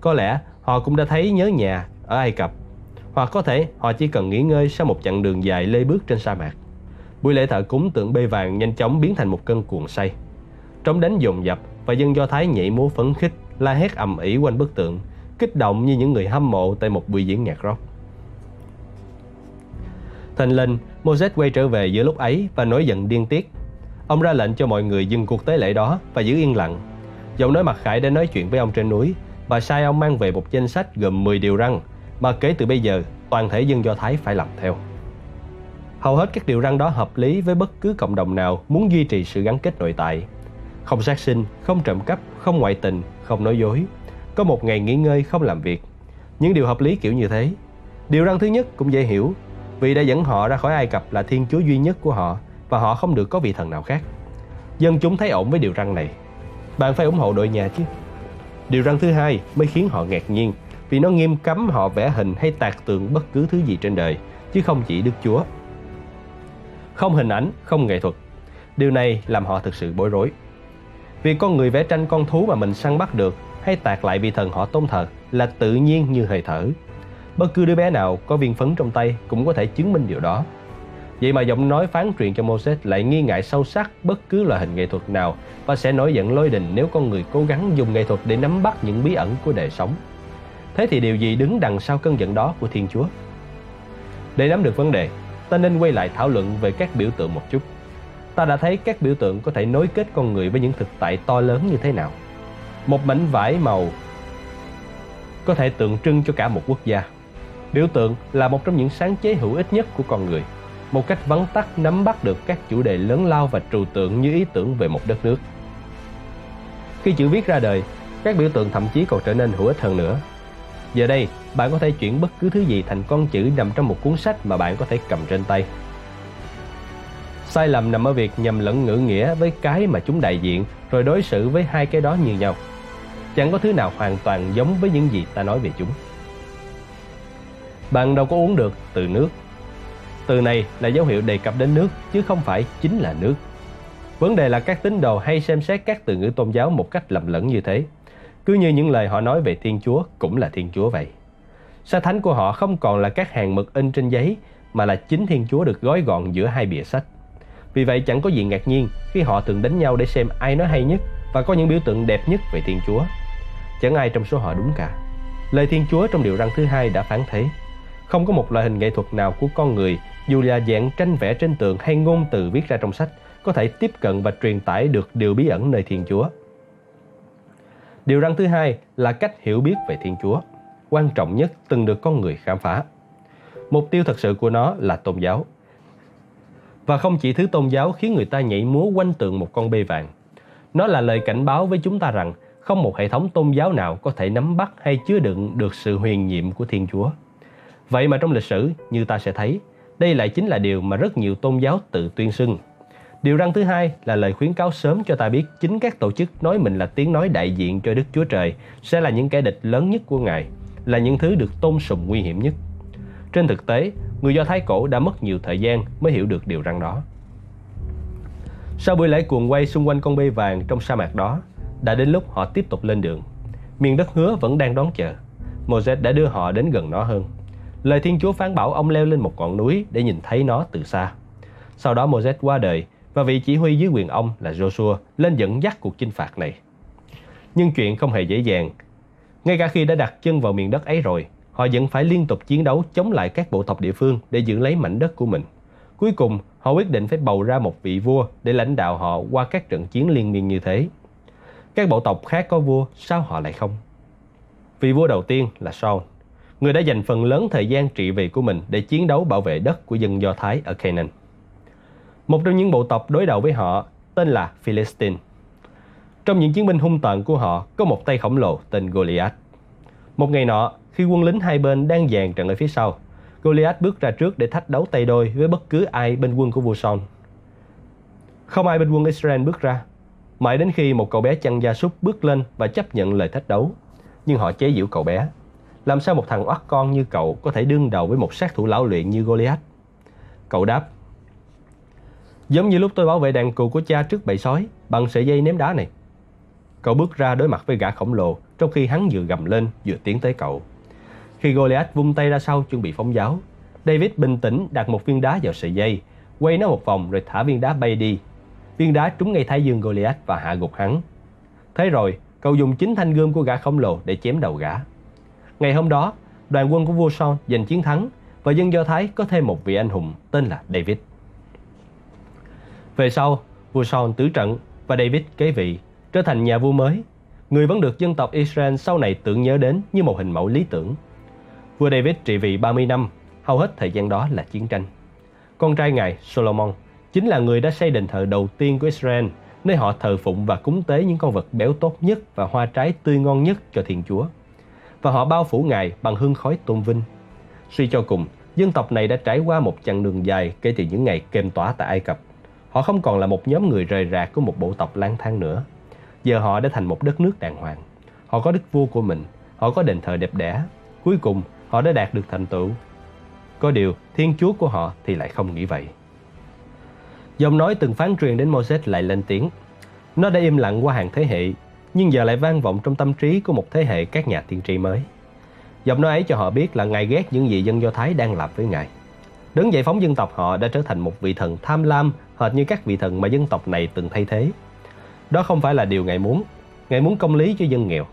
Có lẽ họ cũng đã thấy nhớ nhà ở Ai Cập hoặc có thể họ chỉ cần nghỉ ngơi sau một chặng đường dài lê bước trên sa mạc. Buổi lễ thờ cúng tượng bê vàng nhanh chóng biến thành một cơn cuồng say. Trống đánh dồn dập và dân Do Thái nhảy múa phấn khích, la hét ầm ĩ quanh bức tượng, kích động như những người hâm mộ tại một buổi diễn nhạc rock. Thành linh, Moses quay trở về giữa lúc ấy và nổi giận điên tiết. Ông ra lệnh cho mọi người dừng cuộc tế lễ đó và giữ yên lặng. Giọng nói mặt khải đã nói chuyện với ông trên núi và sai ông mang về một danh sách gồm 10 điều răn mà kể từ bây giờ toàn thể dân Do Thái phải làm theo. Hầu hết các điều răn đó hợp lý với bất cứ cộng đồng nào muốn duy trì sự gắn kết nội tại. Không sát sinh, không trộm cắp, không ngoại tình, không nói dối. Có một ngày nghỉ ngơi không làm việc. Những điều hợp lý kiểu như thế. Điều răn thứ nhất cũng dễ hiểu vì đã dẫn họ ra khỏi Ai Cập là thiên chúa duy nhất của họ và họ không được có vị thần nào khác. Dân chúng thấy ổn với điều răn này. Bạn phải ủng hộ đội nhà chứ. Điều răn thứ hai mới khiến họ ngạc nhiên vì nó nghiêm cấm họ vẽ hình hay tạc tượng bất cứ thứ gì trên đời, chứ không chỉ Đức Chúa. Không hình ảnh, không nghệ thuật. Điều này làm họ thực sự bối rối. Vì con người vẽ tranh con thú mà mình săn bắt được hay tạc lại vị thần họ tôn thờ là tự nhiên như hơi thở. Bất cứ đứa bé nào có viên phấn trong tay cũng có thể chứng minh điều đó. Vậy mà giọng nói phán truyền cho Moses lại nghi ngại sâu sắc bất cứ loại hình nghệ thuật nào và sẽ nổi giận lôi đình nếu con người cố gắng dùng nghệ thuật để nắm bắt những bí ẩn của đời sống. Thế thì điều gì đứng đằng sau cơn giận đó của Thiên Chúa? Để nắm được vấn đề, ta nên quay lại thảo luận về các biểu tượng một chút. Ta đã thấy các biểu tượng có thể nối kết con người với những thực tại to lớn như thế nào. Một mảnh vải màu có thể tượng trưng cho cả một quốc gia. Biểu tượng là một trong những sáng chế hữu ích nhất của con người, một cách vắn tắt nắm bắt được các chủ đề lớn lao và trừu tượng như ý tưởng về một đất nước. Khi chữ viết ra đời, các biểu tượng thậm chí còn trở nên hữu ích hơn nữa. Giờ đây, bạn có thể chuyển bất cứ thứ gì thành con chữ nằm trong một cuốn sách mà bạn có thể cầm trên tay. Sai lầm nằm ở việc nhầm lẫn ngữ nghĩa với cái mà chúng đại diện rồi đối xử với hai cái đó như nhau. Chẳng có thứ nào hoàn toàn giống với những gì ta nói về chúng. Bạn đâu có uống được từ nước. Từ này là dấu hiệu đề cập đến nước chứ không phải chính là nước. Vấn đề là các tín đồ hay xem xét các từ ngữ tôn giáo một cách lầm lẫn như thế. Cứ như những lời họ nói về Thiên Chúa cũng là Thiên Chúa vậy. Sa thánh của họ không còn là các hàng mực in trên giấy mà là chính Thiên Chúa được gói gọn giữa hai bìa sách. Vì vậy chẳng có gì ngạc nhiên khi họ thường đánh nhau để xem ai nói hay nhất và có những biểu tượng đẹp nhất về Thiên Chúa. Chẳng ai trong số họ đúng cả. Lời Thiên Chúa trong điều răn thứ hai đã phán thế. Không có một loại hình nghệ thuật nào của con người, dù là dạng tranh vẽ trên tường hay ngôn từ viết ra trong sách, có thể tiếp cận và truyền tải được điều bí ẩn nơi Thiên Chúa. Điều răn thứ hai là cách hiểu biết về Thiên Chúa, quan trọng nhất từng được con người khám phá. Mục tiêu thật sự của nó là tôn giáo. Và không chỉ thứ tôn giáo khiến người ta nhảy múa quanh tượng một con bê vàng. Nó là lời cảnh báo với chúng ta rằng không một hệ thống tôn giáo nào có thể nắm bắt hay chứa đựng được sự huyền nhiệm của Thiên Chúa. Vậy mà trong lịch sử, như ta sẽ thấy, đây lại chính là điều mà rất nhiều tôn giáo tự tuyên xưng. Điều răn thứ hai là lời khuyến cáo sớm cho ta biết chính các tổ chức nói mình là tiếng nói đại diện cho Đức Chúa Trời sẽ là những kẻ địch lớn nhất của Ngài, là những thứ được tôn sùng nguy hiểm nhất. Trên thực tế, người Do Thái cổ đã mất nhiều thời gian mới hiểu được điều răn đó. Sau buổi lễ cuồng quay xung quanh con bê vàng trong sa mạc đó, đã đến lúc họ tiếp tục lên đường. Miền đất hứa vẫn đang đón chờ. Moses đã đưa họ đến gần nó hơn. Lời Thiên Chúa phán bảo ông leo lên một ngọn núi để nhìn thấy nó từ xa. Sau đó Moses qua đời và vị chỉ huy dưới quyền ông là Joshua lên dẫn dắt cuộc chinh phạt này. Nhưng chuyện không hề dễ dàng. Ngay cả khi đã đặt chân vào miền đất ấy rồi, họ vẫn phải liên tục chiến đấu chống lại các bộ tộc địa phương để giữ lấy mảnh đất của mình. Cuối cùng, họ quyết định phải bầu ra một vị vua để lãnh đạo họ qua các trận chiến liên miên như thế. Các bộ tộc khác có vua, sao họ lại không? Vị vua đầu tiên là Saul, người đã dành phần lớn thời gian trị vì của mình để chiến đấu bảo vệ đất của dân Do Thái ở Canaan. Một trong những bộ tộc đối đầu với họ tên là Philistine. Trong những chiến binh hung tợn của họ có một tay khổng lồ tên Goliath. Một ngày nọ, khi quân lính hai bên đang dàn trận ở phía sau, Goliath bước ra trước để thách đấu tay đôi với bất cứ ai bên quân của vua Saul. Không ai bên quân Israel bước ra, mãi đến khi một cậu bé chăn gia súc bước lên và chấp nhận lời thách đấu. Nhưng họ chế giễu cậu bé. Làm sao một thằng oắt con như cậu có thể đương đầu với một sát thủ lão luyện như Goliath? Cậu đáp, Giống như lúc tôi bảo vệ đàn cừu của cha trước bầy sói bằng sợi dây ném đá này. Cậu bước ra đối mặt với gã khổng lồ trong khi hắn vừa gầm lên vừa tiến tới cậu. Khi Goliath vung tay ra sau chuẩn bị phóng giáo, David bình tĩnh đặt một viên đá vào sợi dây, quay nó một vòng rồi thả viên đá bay đi. Viên đá trúng ngay thái dương Goliath và hạ gục hắn. Thế rồi, cậu dùng chính thanh gươm của gã khổng lồ để chém đầu gã. Ngày hôm đó, đoàn quân của vua Saul giành chiến thắng và dân Do Thái có thêm một vị anh hùng tên là David. Về sau, vua Saul tứ trận và David kế vị, trở thành nhà vua mới, người vẫn được dân tộc Israel sau này tưởng nhớ đến như một hình mẫu lý tưởng. Vua David trị vì 30 năm, hầu hết thời gian đó là chiến tranh. Con trai ngài Solomon chính là người đã xây đền thờ đầu tiên của Israel, nơi họ thờ phụng và cúng tế những con vật béo tốt nhất và hoa trái tươi ngon nhất cho Thiên Chúa. Và họ bao phủ ngài bằng hương khói tôn vinh. Suy cho cùng, dân tộc này đã trải qua một chặng đường dài kể từ những ngày kềm tỏa tại Ai Cập. Họ không còn là một nhóm người rời rạc của một bộ tộc lang thang nữa. Giờ họ đã thành một đất nước đàng hoàng. Họ có đức vua của mình, họ có đền thờ đẹp đẽ. Cuối cùng, họ đã đạt được thành tựu. Có điều, Thiên Chúa của họ thì lại không nghĩ vậy. Dòng nói từng phán truyền đến Moses lại lên tiếng. Nó đã im lặng qua hàng thế hệ, nhưng giờ lại vang vọng trong tâm trí của một thế hệ các nhà tiên tri mới. Giọng nói ấy cho họ biết là Ngài ghét những gì dân Do Thái đang làm với Ngài. đứng giải phóng dân tộc họ đã trở thành một vị thần tham lam hệt như các vị thần mà dân tộc này từng thay thế. Đó không phải là điều Ngài muốn. Ngài muốn công lý cho dân nghèo.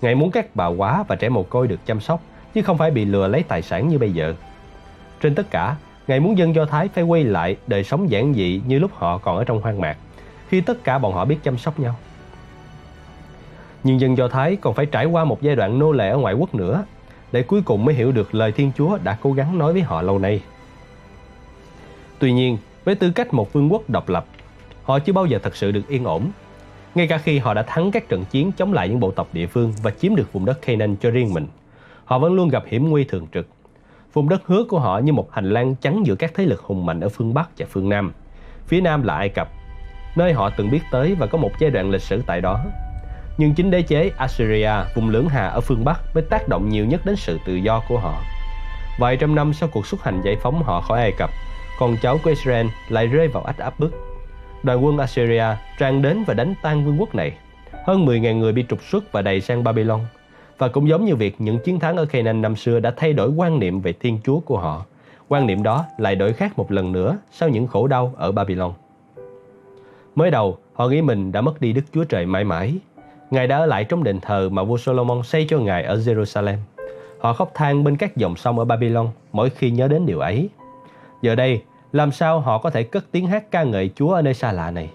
Ngài muốn các bà quá và trẻ mồ côi được chăm sóc, chứ không phải bị lừa lấy tài sản như bây giờ. Trên tất cả, Ngài muốn dân Do Thái phải quay lại đời sống giản dị như lúc họ còn ở trong hoang mạc, khi tất cả bọn họ biết chăm sóc nhau. Nhưng dân Do Thái còn phải trải qua một giai đoạn nô lệ ở ngoại quốc nữa, để cuối cùng mới hiểu được lời Thiên Chúa đã cố gắng nói với họ lâu nay. Tuy nhiên, với tư cách một vương quốc độc lập, họ chưa bao giờ thật sự được yên ổn. Ngay cả khi họ đã thắng các trận chiến chống lại những bộ tộc địa phương và chiếm được vùng đất Canaan cho riêng mình, họ vẫn luôn gặp hiểm nguy thường trực. Vùng đất hứa của họ như một hành lang chắn giữa các thế lực hùng mạnh ở phương Bắc và phương Nam. Phía Nam là Ai Cập, nơi họ từng biết tới và có một giai đoạn lịch sử tại đó. Nhưng chính đế chế Assyria, vùng lưỡng hà ở phương Bắc mới tác động nhiều nhất đến sự tự do của họ. Vài trăm năm sau cuộc xuất hành giải phóng họ khỏi Ai Cập, con cháu của Israel lại rơi vào ách áp bức. Đoàn quân Assyria tràn đến và đánh tan vương quốc này. Hơn 10.000 người bị trục xuất và đầy sang Babylon. Và cũng giống như việc những chiến thắng ở Canaan năm xưa đã thay đổi quan niệm về Thiên Chúa của họ, quan niệm đó lại đổi khác một lần nữa sau những khổ đau ở Babylon. Mới đầu, họ nghĩ mình đã mất đi Đức Chúa Trời mãi mãi. Ngài đã ở lại trong đền thờ mà vua Solomon xây cho Ngài ở Jerusalem. Họ khóc than bên các dòng sông ở Babylon mỗi khi nhớ đến điều ấy. Giờ đây, làm sao họ có thể cất tiếng hát ca ngợi Chúa ở nơi xa lạ này?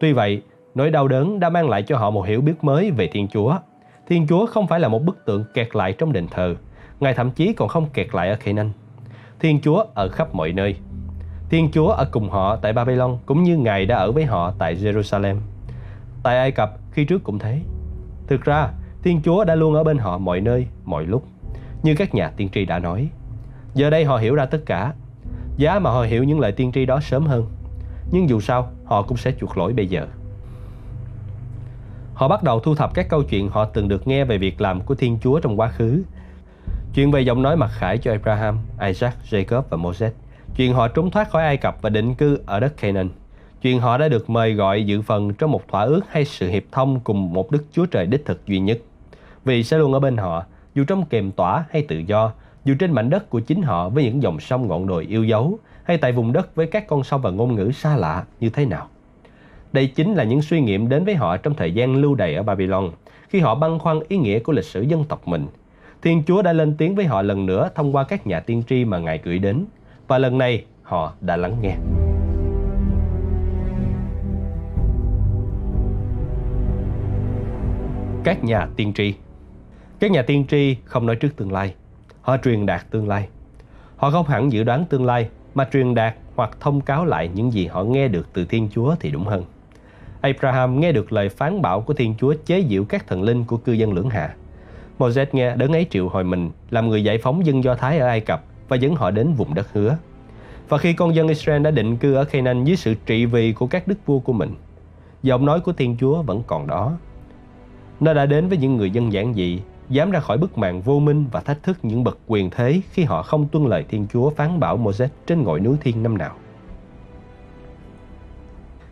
Tuy vậy, nỗi đau đớn đã mang lại cho họ một hiểu biết mới về Thiên Chúa. Thiên Chúa không phải là một bức tượng kẹt lại trong đền thờ, Ngài thậm chí còn không kẹt lại ở Canaan. Thiên Chúa ở khắp mọi nơi. Thiên Chúa ở cùng họ tại Babylon cũng như Ngài đã ở với họ tại Jerusalem. Tại Ai Cập khi trước cũng thế. Thực ra, Thiên Chúa đã luôn ở bên họ mọi nơi, mọi lúc. Như các nhà tiên tri đã nói. Giờ đây họ hiểu ra tất cả Giá mà họ hiểu những lời tiên tri đó sớm hơn. Nhưng dù sao họ cũng sẽ chuộc lỗi bây giờ. Họ bắt đầu thu thập các câu chuyện họ từng được nghe về việc làm của Thiên Chúa trong quá khứ. Chuyện về giọng nói mặc khải cho Abraham, Isaac, Jacob và Moses. Chuyện họ trốn thoát khỏi Ai Cập và định cư ở đất Canaan. Chuyện họ đã được mời gọi dự phần trong một thỏa ước hay sự hiệp thông cùng một Đức Chúa Trời đích thực duy nhất. Vì sẽ luôn ở bên họ, dù trong kềm tỏa hay tự do dù trên mảnh đất của chính họ với những dòng sông ngọn đồi yêu dấu hay tại vùng đất với các con sông và ngôn ngữ xa lạ như thế nào. Đây chính là những suy nghiệm đến với họ trong thời gian lưu đày ở Babylon, khi họ băn khoăn ý nghĩa của lịch sử dân tộc mình. Thiên Chúa đã lên tiếng với họ lần nữa thông qua các nhà tiên tri mà Ngài gửi đến, và lần này họ đã lắng nghe. Các nhà tiên tri Các nhà tiên tri không nói trước tương lai, Họ truyền đạt tương lai. Họ không hẳn dự đoán tương lai mà truyền đạt hoặc thông cáo lại những gì họ nghe được từ Thiên Chúa thì đúng hơn. Abraham nghe được lời phán bảo của Thiên Chúa chế giễu các thần linh của cư dân lưỡng hạ. Moses nghe đấng ấy triệu hồi mình làm người giải phóng dân Do Thái ở Ai Cập và dẫn họ đến vùng đất hứa. Và khi con dân Israel đã định cư ở Canaan dưới sự trị vì của các đức vua của mình, giọng nói của Thiên Chúa vẫn còn đó. Nó đã đến với những người dân giản dị dám ra khỏi bức màn vô minh và thách thức những bậc quyền thế khi họ không tuân lời Thiên Chúa phán bảo Moses trên ngọn núi thiên năm nào.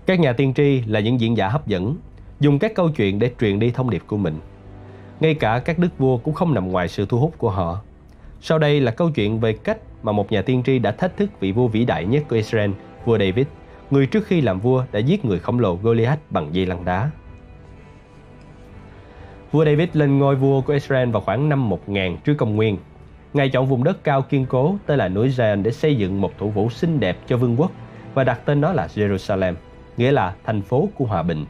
Các nhà tiên tri là những diễn giả hấp dẫn, dùng các câu chuyện để truyền đi thông điệp của mình. Ngay cả các đức vua cũng không nằm ngoài sự thu hút của họ. Sau đây là câu chuyện về cách mà một nhà tiên tri đã thách thức vị vua vĩ đại nhất của Israel, vua David, người trước khi làm vua đã giết người khổng lồ Goliath bằng dây lăng đá. Vua David lên ngôi vua của Israel vào khoảng năm 1000 trước công nguyên. Ngài chọn vùng đất cao kiên cố tên là núi Zion để xây dựng một thủ phủ xinh đẹp cho vương quốc và đặt tên nó là Jerusalem, nghĩa là thành phố của hòa bình.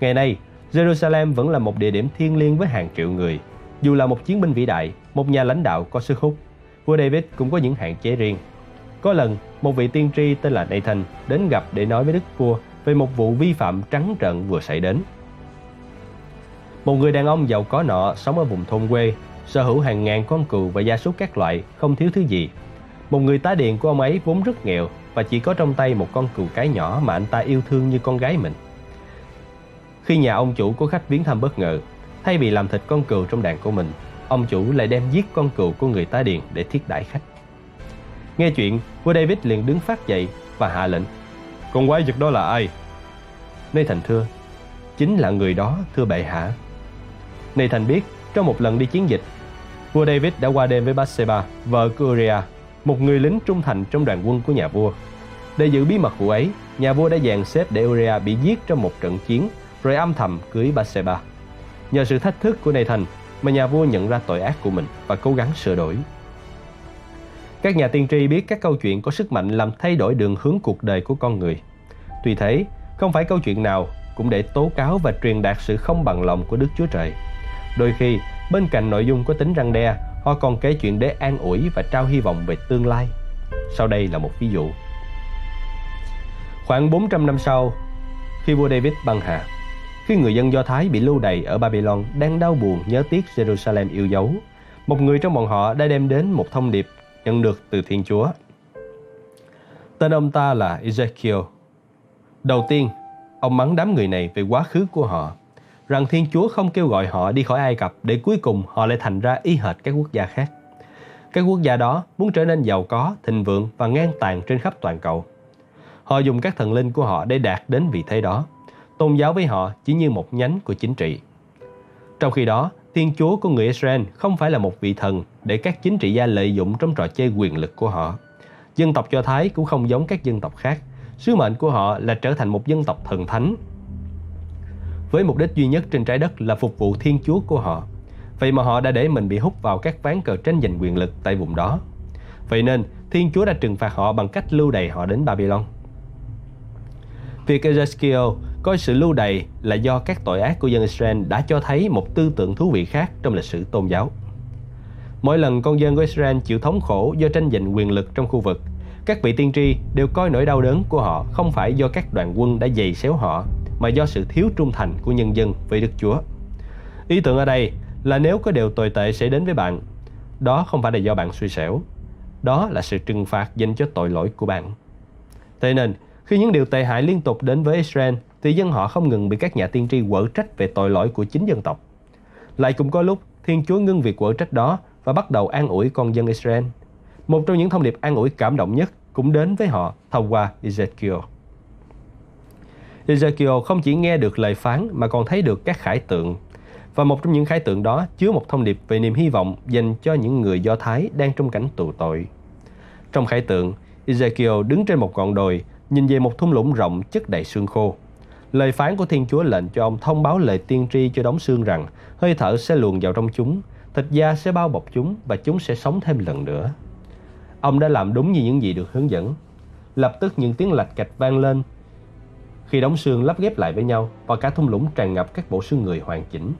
Ngày nay, Jerusalem vẫn là một địa điểm thiêng liêng với hàng triệu người. Dù là một chiến binh vĩ đại, một nhà lãnh đạo có sức hút, vua David cũng có những hạn chế riêng. Có lần, một vị tiên tri tên là Nathan đến gặp để nói với đức vua về một vụ vi phạm trắng trợn vừa xảy đến. Một người đàn ông giàu có nọ sống ở vùng thôn quê, sở hữu hàng ngàn con cừu và gia súc các loại, không thiếu thứ gì. Một người tá điện của ông ấy vốn rất nghèo và chỉ có trong tay một con cừu cái nhỏ mà anh ta yêu thương như con gái mình. Khi nhà ông chủ có khách viếng thăm bất ngờ, thay vì làm thịt con cừu trong đàn của mình, ông chủ lại đem giết con cừu của người tá điện để thiết đãi khách. Nghe chuyện, vua David liền đứng phát dậy và hạ lệnh. Con quái vật đó là ai? Nathan thưa, chính là người đó, thưa bệ hạ. Nathan biết trong một lần đi chiến dịch, Vua David đã qua đêm với Bathsheba, vợ của Uriah, một người lính trung thành trong đoàn quân của nhà vua. Để giữ bí mật vụ ấy, nhà vua đã dàn xếp để Uriah bị giết trong một trận chiến, rồi âm thầm cưới Bathsheba. Nhờ sự thách thức của Nathan mà nhà vua nhận ra tội ác của mình và cố gắng sửa đổi. Các nhà tiên tri biết các câu chuyện có sức mạnh làm thay đổi đường hướng cuộc đời của con người. Tuy thế, không phải câu chuyện nào cũng để tố cáo và truyền đạt sự không bằng lòng của Đức Chúa Trời. Đôi khi, bên cạnh nội dung có tính răng đe, họ còn kể chuyện để an ủi và trao hy vọng về tương lai. Sau đây là một ví dụ. Khoảng 400 năm sau, khi vua David băng hà, khi người dân Do Thái bị lưu đày ở Babylon đang đau buồn nhớ tiếc Jerusalem yêu dấu, một người trong bọn họ đã đem đến một thông điệp nhận được từ Thiên Chúa. Tên ông ta là Ezekiel. Đầu tiên, ông mắng đám người này về quá khứ của họ, rằng Thiên Chúa không kêu gọi họ đi khỏi Ai Cập để cuối cùng họ lại thành ra y hệt các quốc gia khác. Các quốc gia đó muốn trở nên giàu có, thịnh vượng và ngang tàn trên khắp toàn cầu. Họ dùng các thần linh của họ để đạt đến vị thế đó. Tôn giáo với họ chỉ như một nhánh của chính trị. Trong khi đó, Thiên Chúa của người Israel không phải là một vị thần để các chính trị gia lợi dụng trong trò chơi quyền lực của họ. Dân tộc Do Thái cũng không giống các dân tộc khác. Sứ mệnh của họ là trở thành một dân tộc thần thánh. Với mục đích duy nhất trên trái đất là phục vụ Thiên Chúa của họ. Vậy mà họ đã để mình bị hút vào các ván cờ tranh giành quyền lực tại vùng đó. Vậy nên, Thiên Chúa đã trừng phạt họ bằng cách lưu đày họ đến Babylon. Việc Ezekiel coi sự lưu đày là do các tội ác của dân Israel đã cho thấy một tư tưởng thú vị khác trong lịch sử tôn giáo. Mỗi lần con dân của Israel chịu thống khổ do tranh giành quyền lực trong khu vực, các vị tiên tri đều coi nỗi đau đớn của họ không phải do các đoàn quân đã giày xéo họ, mà do sự thiếu trung thành của nhân dân với Đức Chúa. Ý tưởng ở đây là nếu có điều tồi tệ xảy đến với bạn, đó không phải là do bạn suy xẻo, đó là sự trừng phạt dành cho tội lỗi của bạn. Thế nên, khi những điều tệ hại liên tục đến với Israel, thì dân họ không ngừng bị các nhà tiên tri quở trách về tội lỗi của chính dân tộc. Lại cũng có lúc Thiên Chúa ngưng việc quở trách đó và bắt đầu an ủi con dân Israel. Một trong những thông điệp an ủi cảm động nhất cũng đến với họ thông qua Ezekiel. Ezekiel không chỉ nghe được lời phán mà còn thấy được các khải tượng. Và một trong những khải tượng đó chứa một thông điệp về niềm hy vọng dành cho những người Do Thái đang trong cảnh tù tội. Trong khải tượng, Ezekiel đứng trên một ngọn đồi nhìn về một thung lũng rộng chất đầy xương khô. Lời phán của Thiên Chúa lệnh cho ông thông báo lời tiên tri cho đống xương rằng hơi thở sẽ luồn vào trong chúng, thịt da sẽ bao bọc chúng và chúng sẽ sống thêm lần nữa. Ông đã làm đúng như những gì được hướng dẫn. Lập tức những tiếng lạch cạch vang lên khi đóng xương lắp ghép lại với nhau và cả thung lũng tràn ngập các bộ xương người hoàn chỉnh.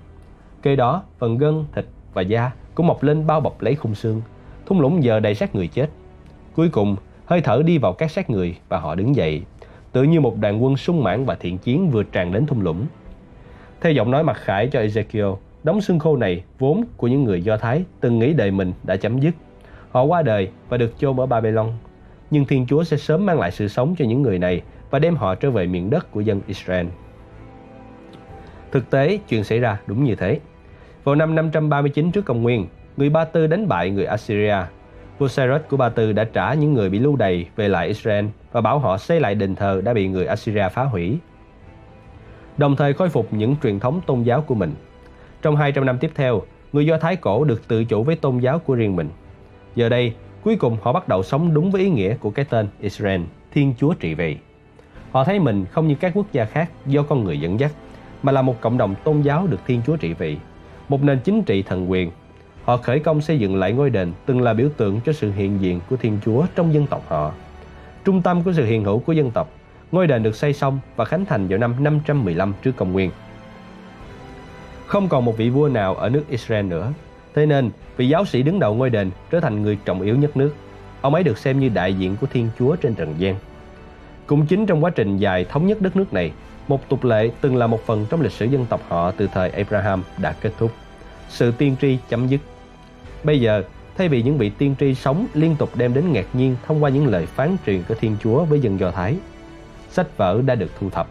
Kế đó, phần gân, thịt và da cũng mọc lên bao bọc lấy khung xương. Thung lũng giờ đầy xác người chết. Cuối cùng, hơi thở đi vào các xác người và họ đứng dậy, tự như một đoàn quân sung mãn và thiện chiến vừa tràn đến thung lũng. Theo giọng nói mặc khải cho Ezekiel, đóng xương khô này vốn của những người Do Thái từng nghĩ đời mình đã chấm dứt. Họ qua đời và được chôn ở Babylon. Nhưng Thiên Chúa sẽ sớm mang lại sự sống cho những người này và đem họ trở về miền đất của dân Israel. Thực tế, chuyện xảy ra đúng như thế. Vào năm 539 trước công nguyên, người Ba Tư đánh bại người Assyria vua Cyrus của Ba Tư đã trả những người bị lưu đày về lại Israel và bảo họ xây lại đền thờ đã bị người Assyria phá hủy. Đồng thời khôi phục những truyền thống tôn giáo của mình. Trong 200 năm tiếp theo, người Do Thái cổ được tự chủ với tôn giáo của riêng mình. Giờ đây, cuối cùng họ bắt đầu sống đúng với ý nghĩa của cái tên Israel, Thiên Chúa trị vì. Họ thấy mình không như các quốc gia khác do con người dẫn dắt, mà là một cộng đồng tôn giáo được Thiên Chúa trị vì, một nền chính trị thần quyền Họ khởi công xây dựng lại ngôi đền từng là biểu tượng cho sự hiện diện của Thiên Chúa trong dân tộc họ. Trung tâm của sự hiện hữu của dân tộc, ngôi đền được xây xong và khánh thành vào năm 515 trước công nguyên. Không còn một vị vua nào ở nước Israel nữa, thế nên vị giáo sĩ đứng đầu ngôi đền trở thành người trọng yếu nhất nước. Ông ấy được xem như đại diện của Thiên Chúa trên trần gian. Cũng chính trong quá trình dài thống nhất đất nước này, một tục lệ từng là một phần trong lịch sử dân tộc họ từ thời Abraham đã kết thúc. Sự tiên tri chấm dứt Bây giờ, thay vì những vị tiên tri sống liên tục đem đến ngạc nhiên thông qua những lời phán truyền của Thiên Chúa với dân Do Thái, sách vở đã được thu thập.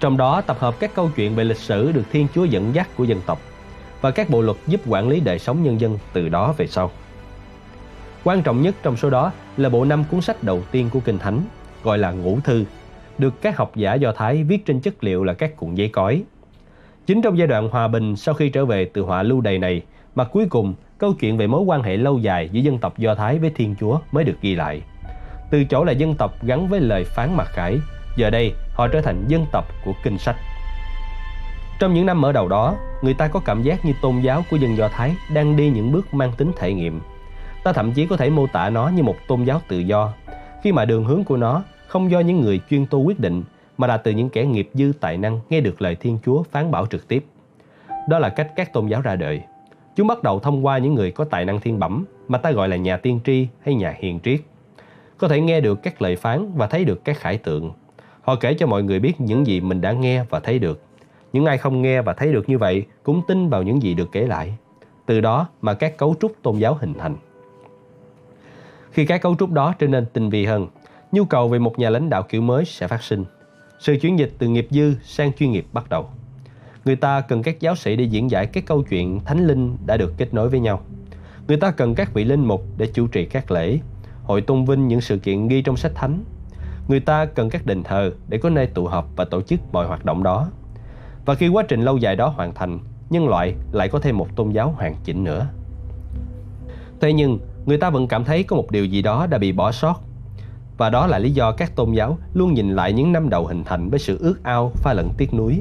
Trong đó tập hợp các câu chuyện về lịch sử được Thiên Chúa dẫn dắt của dân tộc và các bộ luật giúp quản lý đời sống nhân dân từ đó về sau. Quan trọng nhất trong số đó là bộ năm cuốn sách đầu tiên của Kinh Thánh, gọi là Ngũ Thư, được các học giả Do Thái viết trên chất liệu là các cuộn giấy cói. Chính trong giai đoạn hòa bình sau khi trở về từ họa lưu đày này, mà cuối cùng câu chuyện về mối quan hệ lâu dài giữa dân tộc Do Thái với Thiên Chúa mới được ghi lại. Từ chỗ là dân tộc gắn với lời phán mặc khải, giờ đây họ trở thành dân tộc của kinh sách. Trong những năm mở đầu đó, người ta có cảm giác như tôn giáo của dân Do Thái đang đi những bước mang tính thể nghiệm. Ta thậm chí có thể mô tả nó như một tôn giáo tự do, khi mà đường hướng của nó không do những người chuyên tu quyết định, mà là từ những kẻ nghiệp dư tài năng nghe được lời Thiên Chúa phán bảo trực tiếp. Đó là cách các tôn giáo ra đời. Chúng bắt đầu thông qua những người có tài năng thiên bẩm, mà ta gọi là nhà tiên tri hay nhà hiền triết. Có thể nghe được các lời phán và thấy được các khải tượng. Họ kể cho mọi người biết những gì mình đã nghe và thấy được. Những ai không nghe và thấy được như vậy cũng tin vào những gì được kể lại. Từ đó mà các cấu trúc tôn giáo hình thành. Khi các cấu trúc đó trở nên tinh vi hơn, nhu cầu về một nhà lãnh đạo kiểu mới sẽ phát sinh. Sự chuyển dịch từ nghiệp dư sang chuyên nghiệp bắt đầu. Người ta cần các giáo sĩ để diễn giải các câu chuyện thánh linh đã được kết nối với nhau. Người ta cần các vị linh mục để chủ trì các lễ, hội tôn vinh những sự kiện ghi trong sách thánh. Người ta cần các đền thờ để có nơi tụ họp và tổ chức mọi hoạt động đó. Và khi quá trình lâu dài đó hoàn thành, nhân loại lại có thêm một tôn giáo hoàn chỉnh nữa. Thế nhưng, người ta vẫn cảm thấy có một điều gì đó đã bị bỏ sót. Và đó là lý do các tôn giáo luôn nhìn lại những năm đầu hình thành với sự ước ao, pha lẫn tiếc nuối.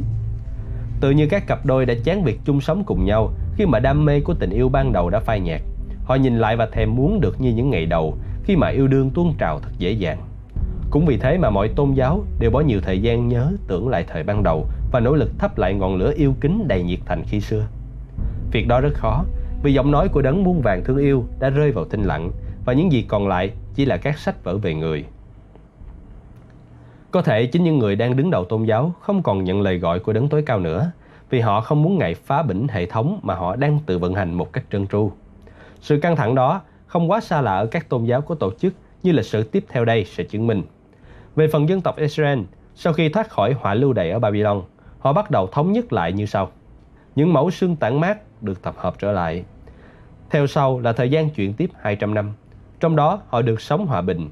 Tự như các cặp đôi đã chán việc chung sống cùng nhau khi mà đam mê của tình yêu ban đầu đã phai nhạt. Họ nhìn lại và thèm muốn được như những ngày đầu khi mà yêu đương tuôn trào thật dễ dàng. Cũng vì thế mà mọi tôn giáo đều bỏ nhiều thời gian nhớ, tưởng lại thời ban đầu và nỗ lực thắp lại ngọn lửa yêu kính đầy nhiệt thành khi xưa. Việc đó rất khó vì giọng nói của đấng muôn vàng thương yêu đã rơi vào thinh lặng và những gì còn lại chỉ là các sách vở về người. Có thể chính những người đang đứng đầu tôn giáo không còn nhận lời gọi của đấng tối cao nữa vì họ không muốn ngại phá bỉnh hệ thống mà họ đang tự vận hành một cách trơn tru. Sự căng thẳng đó không quá xa lạ ở các tôn giáo có tổ chức như lịch sử tiếp theo đây sẽ chứng minh. Về phần dân tộc Israel, sau khi thoát khỏi hỏa lưu đày ở Babylon, họ bắt đầu thống nhất lại như sau. Những mẫu xương tản mát được tập hợp trở lại. Theo sau là thời gian chuyển tiếp 200 năm. Trong đó họ được sống hòa bình.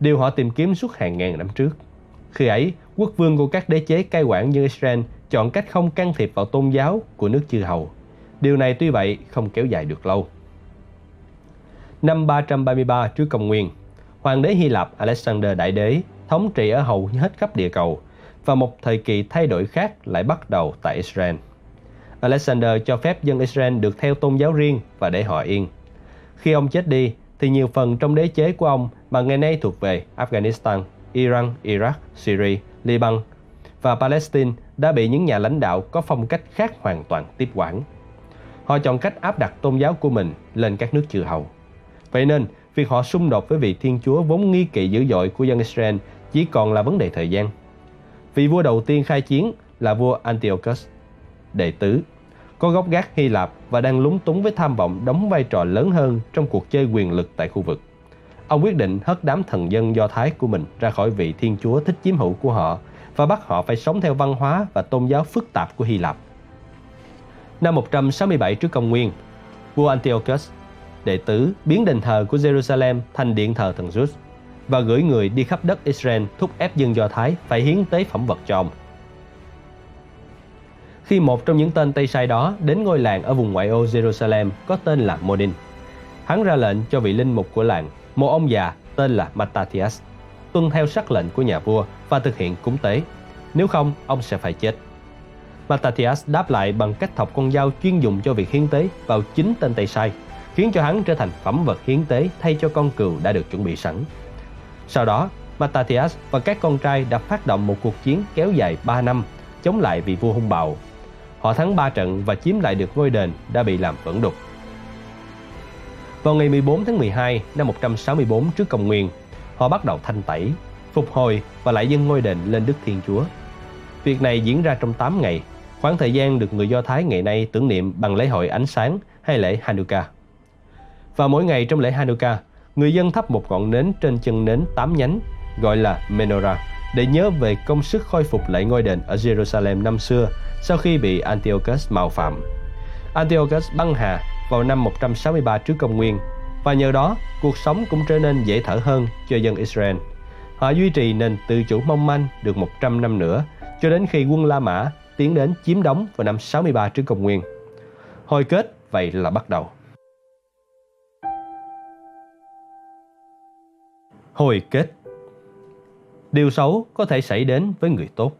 Điều họ tìm kiếm suốt hàng ngàn năm trước. Khi ấy, quốc vương của các đế chế cai quản như Israel chọn cách không can thiệp vào tôn giáo của nước chư hầu. Điều này tuy vậy không kéo dài được lâu. Năm 333 trước công nguyên, hoàng đế Hy Lạp Alexander Đại Đế thống trị ở hầu hết khắp địa cầu và một thời kỳ thay đổi khác lại bắt đầu tại Israel. Alexander cho phép dân Israel được theo tôn giáo riêng và để họ yên. Khi ông chết đi, thì nhiều phần trong đế chế của ông mà ngày nay thuộc về Afghanistan, Iran, Iraq, Syria, Liban và Palestine đã bị những nhà lãnh đạo có phong cách khác hoàn toàn tiếp quản. Họ chọn cách áp đặt tôn giáo của mình lên các nước chư hầu. Vậy nên, việc họ xung đột với vị Thiên Chúa vốn nghi kỵ dữ dội của dân Israel chỉ còn là vấn đề thời gian. Vị vua đầu tiên khai chiến là vua Antiochus, đệ tứ, có gốc gác Hy Lạp và đang lúng túng với tham vọng đóng vai trò lớn hơn trong cuộc chơi quyền lực tại khu vực. Ông quyết định hất đám thần dân Do Thái của mình ra khỏi vị Thiên Chúa thích chiếm hữu của họ và bắt họ phải sống theo văn hóa và tôn giáo phức tạp của Hy Lạp. Năm 167 trước công nguyên, vua Antiochus, đệ tứ biến đền thờ của Jerusalem thành điện thờ thần Zeus và gửi người đi khắp đất Israel thúc ép dân Do Thái phải hiến tế phẩm vật cho ông. Khi một trong những tên Tây Sai đó đến ngôi làng ở vùng ngoại ô Jerusalem có tên là Modin, hắn ra lệnh cho vị linh mục của làng, một ông già tên là Mattathias, tuân theo sắc lệnh của nhà vua và thực hiện cúng tế. Nếu không, ông sẽ phải chết. Mattathias đáp lại bằng cách thọc con dao chuyên dùng cho việc hiến tế vào chính tên Tây Sai, khiến cho hắn trở thành phẩm vật hiến tế thay cho con cừu đã được chuẩn bị sẵn. Sau đó, Mattathias và các con trai đã phát động một cuộc chiến kéo dài 3 năm chống lại vị vua hung bạo. Họ thắng 3 trận và chiếm lại được ngôi đền đã bị làm vẫn đục. Vào ngày 14 tháng 12 năm 164 trước công nguyên, họ bắt đầu thanh tẩy, phục hồi và lại dâng ngôi đền lên Đức Thiên Chúa. Việc này diễn ra trong 8 ngày, khoảng thời gian được người Do Thái ngày nay tưởng niệm bằng lễ hội ánh sáng hay lễ Hanukkah. Và mỗi ngày trong lễ Hanukkah, người dân thắp một ngọn nến trên chân nến tám nhánh gọi là menorah để nhớ về công sức khôi phục lại ngôi đền ở Jerusalem năm xưa sau khi bị Antiochus mạo phạm. Antiochus băng hà vào năm 163 trước công nguyên và nhờ đó cuộc sống cũng trở nên dễ thở hơn cho dân Israel. Họ duy trì nền tự chủ mong manh được 100 năm nữa cho đến khi quân La Mã tiến đến chiếm đóng vào năm 63 trước công nguyên. Hồi kết, vậy là bắt đầu. Hồi kết Điều xấu có thể xảy đến với người tốt.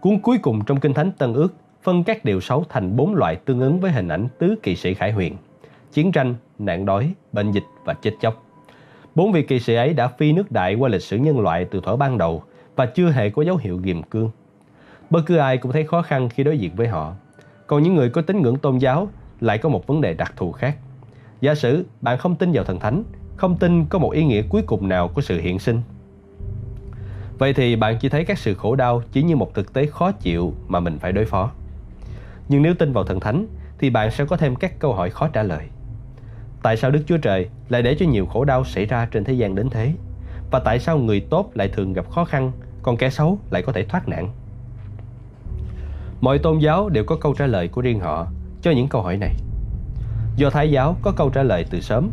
Cuốn cuối cùng trong Kinh Thánh Tân Ước phân các điều xấu thành bốn loại tương ứng với hình ảnh tứ kỳ sĩ Khải Huyền. Chiến tranh, nạn đói, bệnh dịch và chết chóc. Bốn vị kỳ sĩ ấy đã phi nước đại qua lịch sử nhân loại từ thuở ban đầu và chưa hề có dấu hiệu ghiềm cương. Bất cứ ai cũng thấy khó khăn khi đối diện với họ. Còn những người có tín ngưỡng tôn giáo lại có một vấn đề đặc thù khác. Giả sử bạn không tin vào thần thánh, không tin có một ý nghĩa cuối cùng nào của sự hiện sinh. Vậy thì bạn chỉ thấy các sự khổ đau chỉ như một thực tế khó chịu mà mình phải đối phó. Nhưng nếu tin vào thần thánh thì bạn sẽ có thêm các câu hỏi khó trả lời. Tại sao Đức Chúa Trời lại để cho nhiều khổ đau xảy ra trên thế gian đến thế? Và tại sao người tốt lại thường gặp khó khăn, còn kẻ xấu lại có thể thoát nạn? Mọi tôn giáo đều có câu trả lời của riêng họ cho những câu hỏi này. Do Thái giáo có câu trả lời từ sớm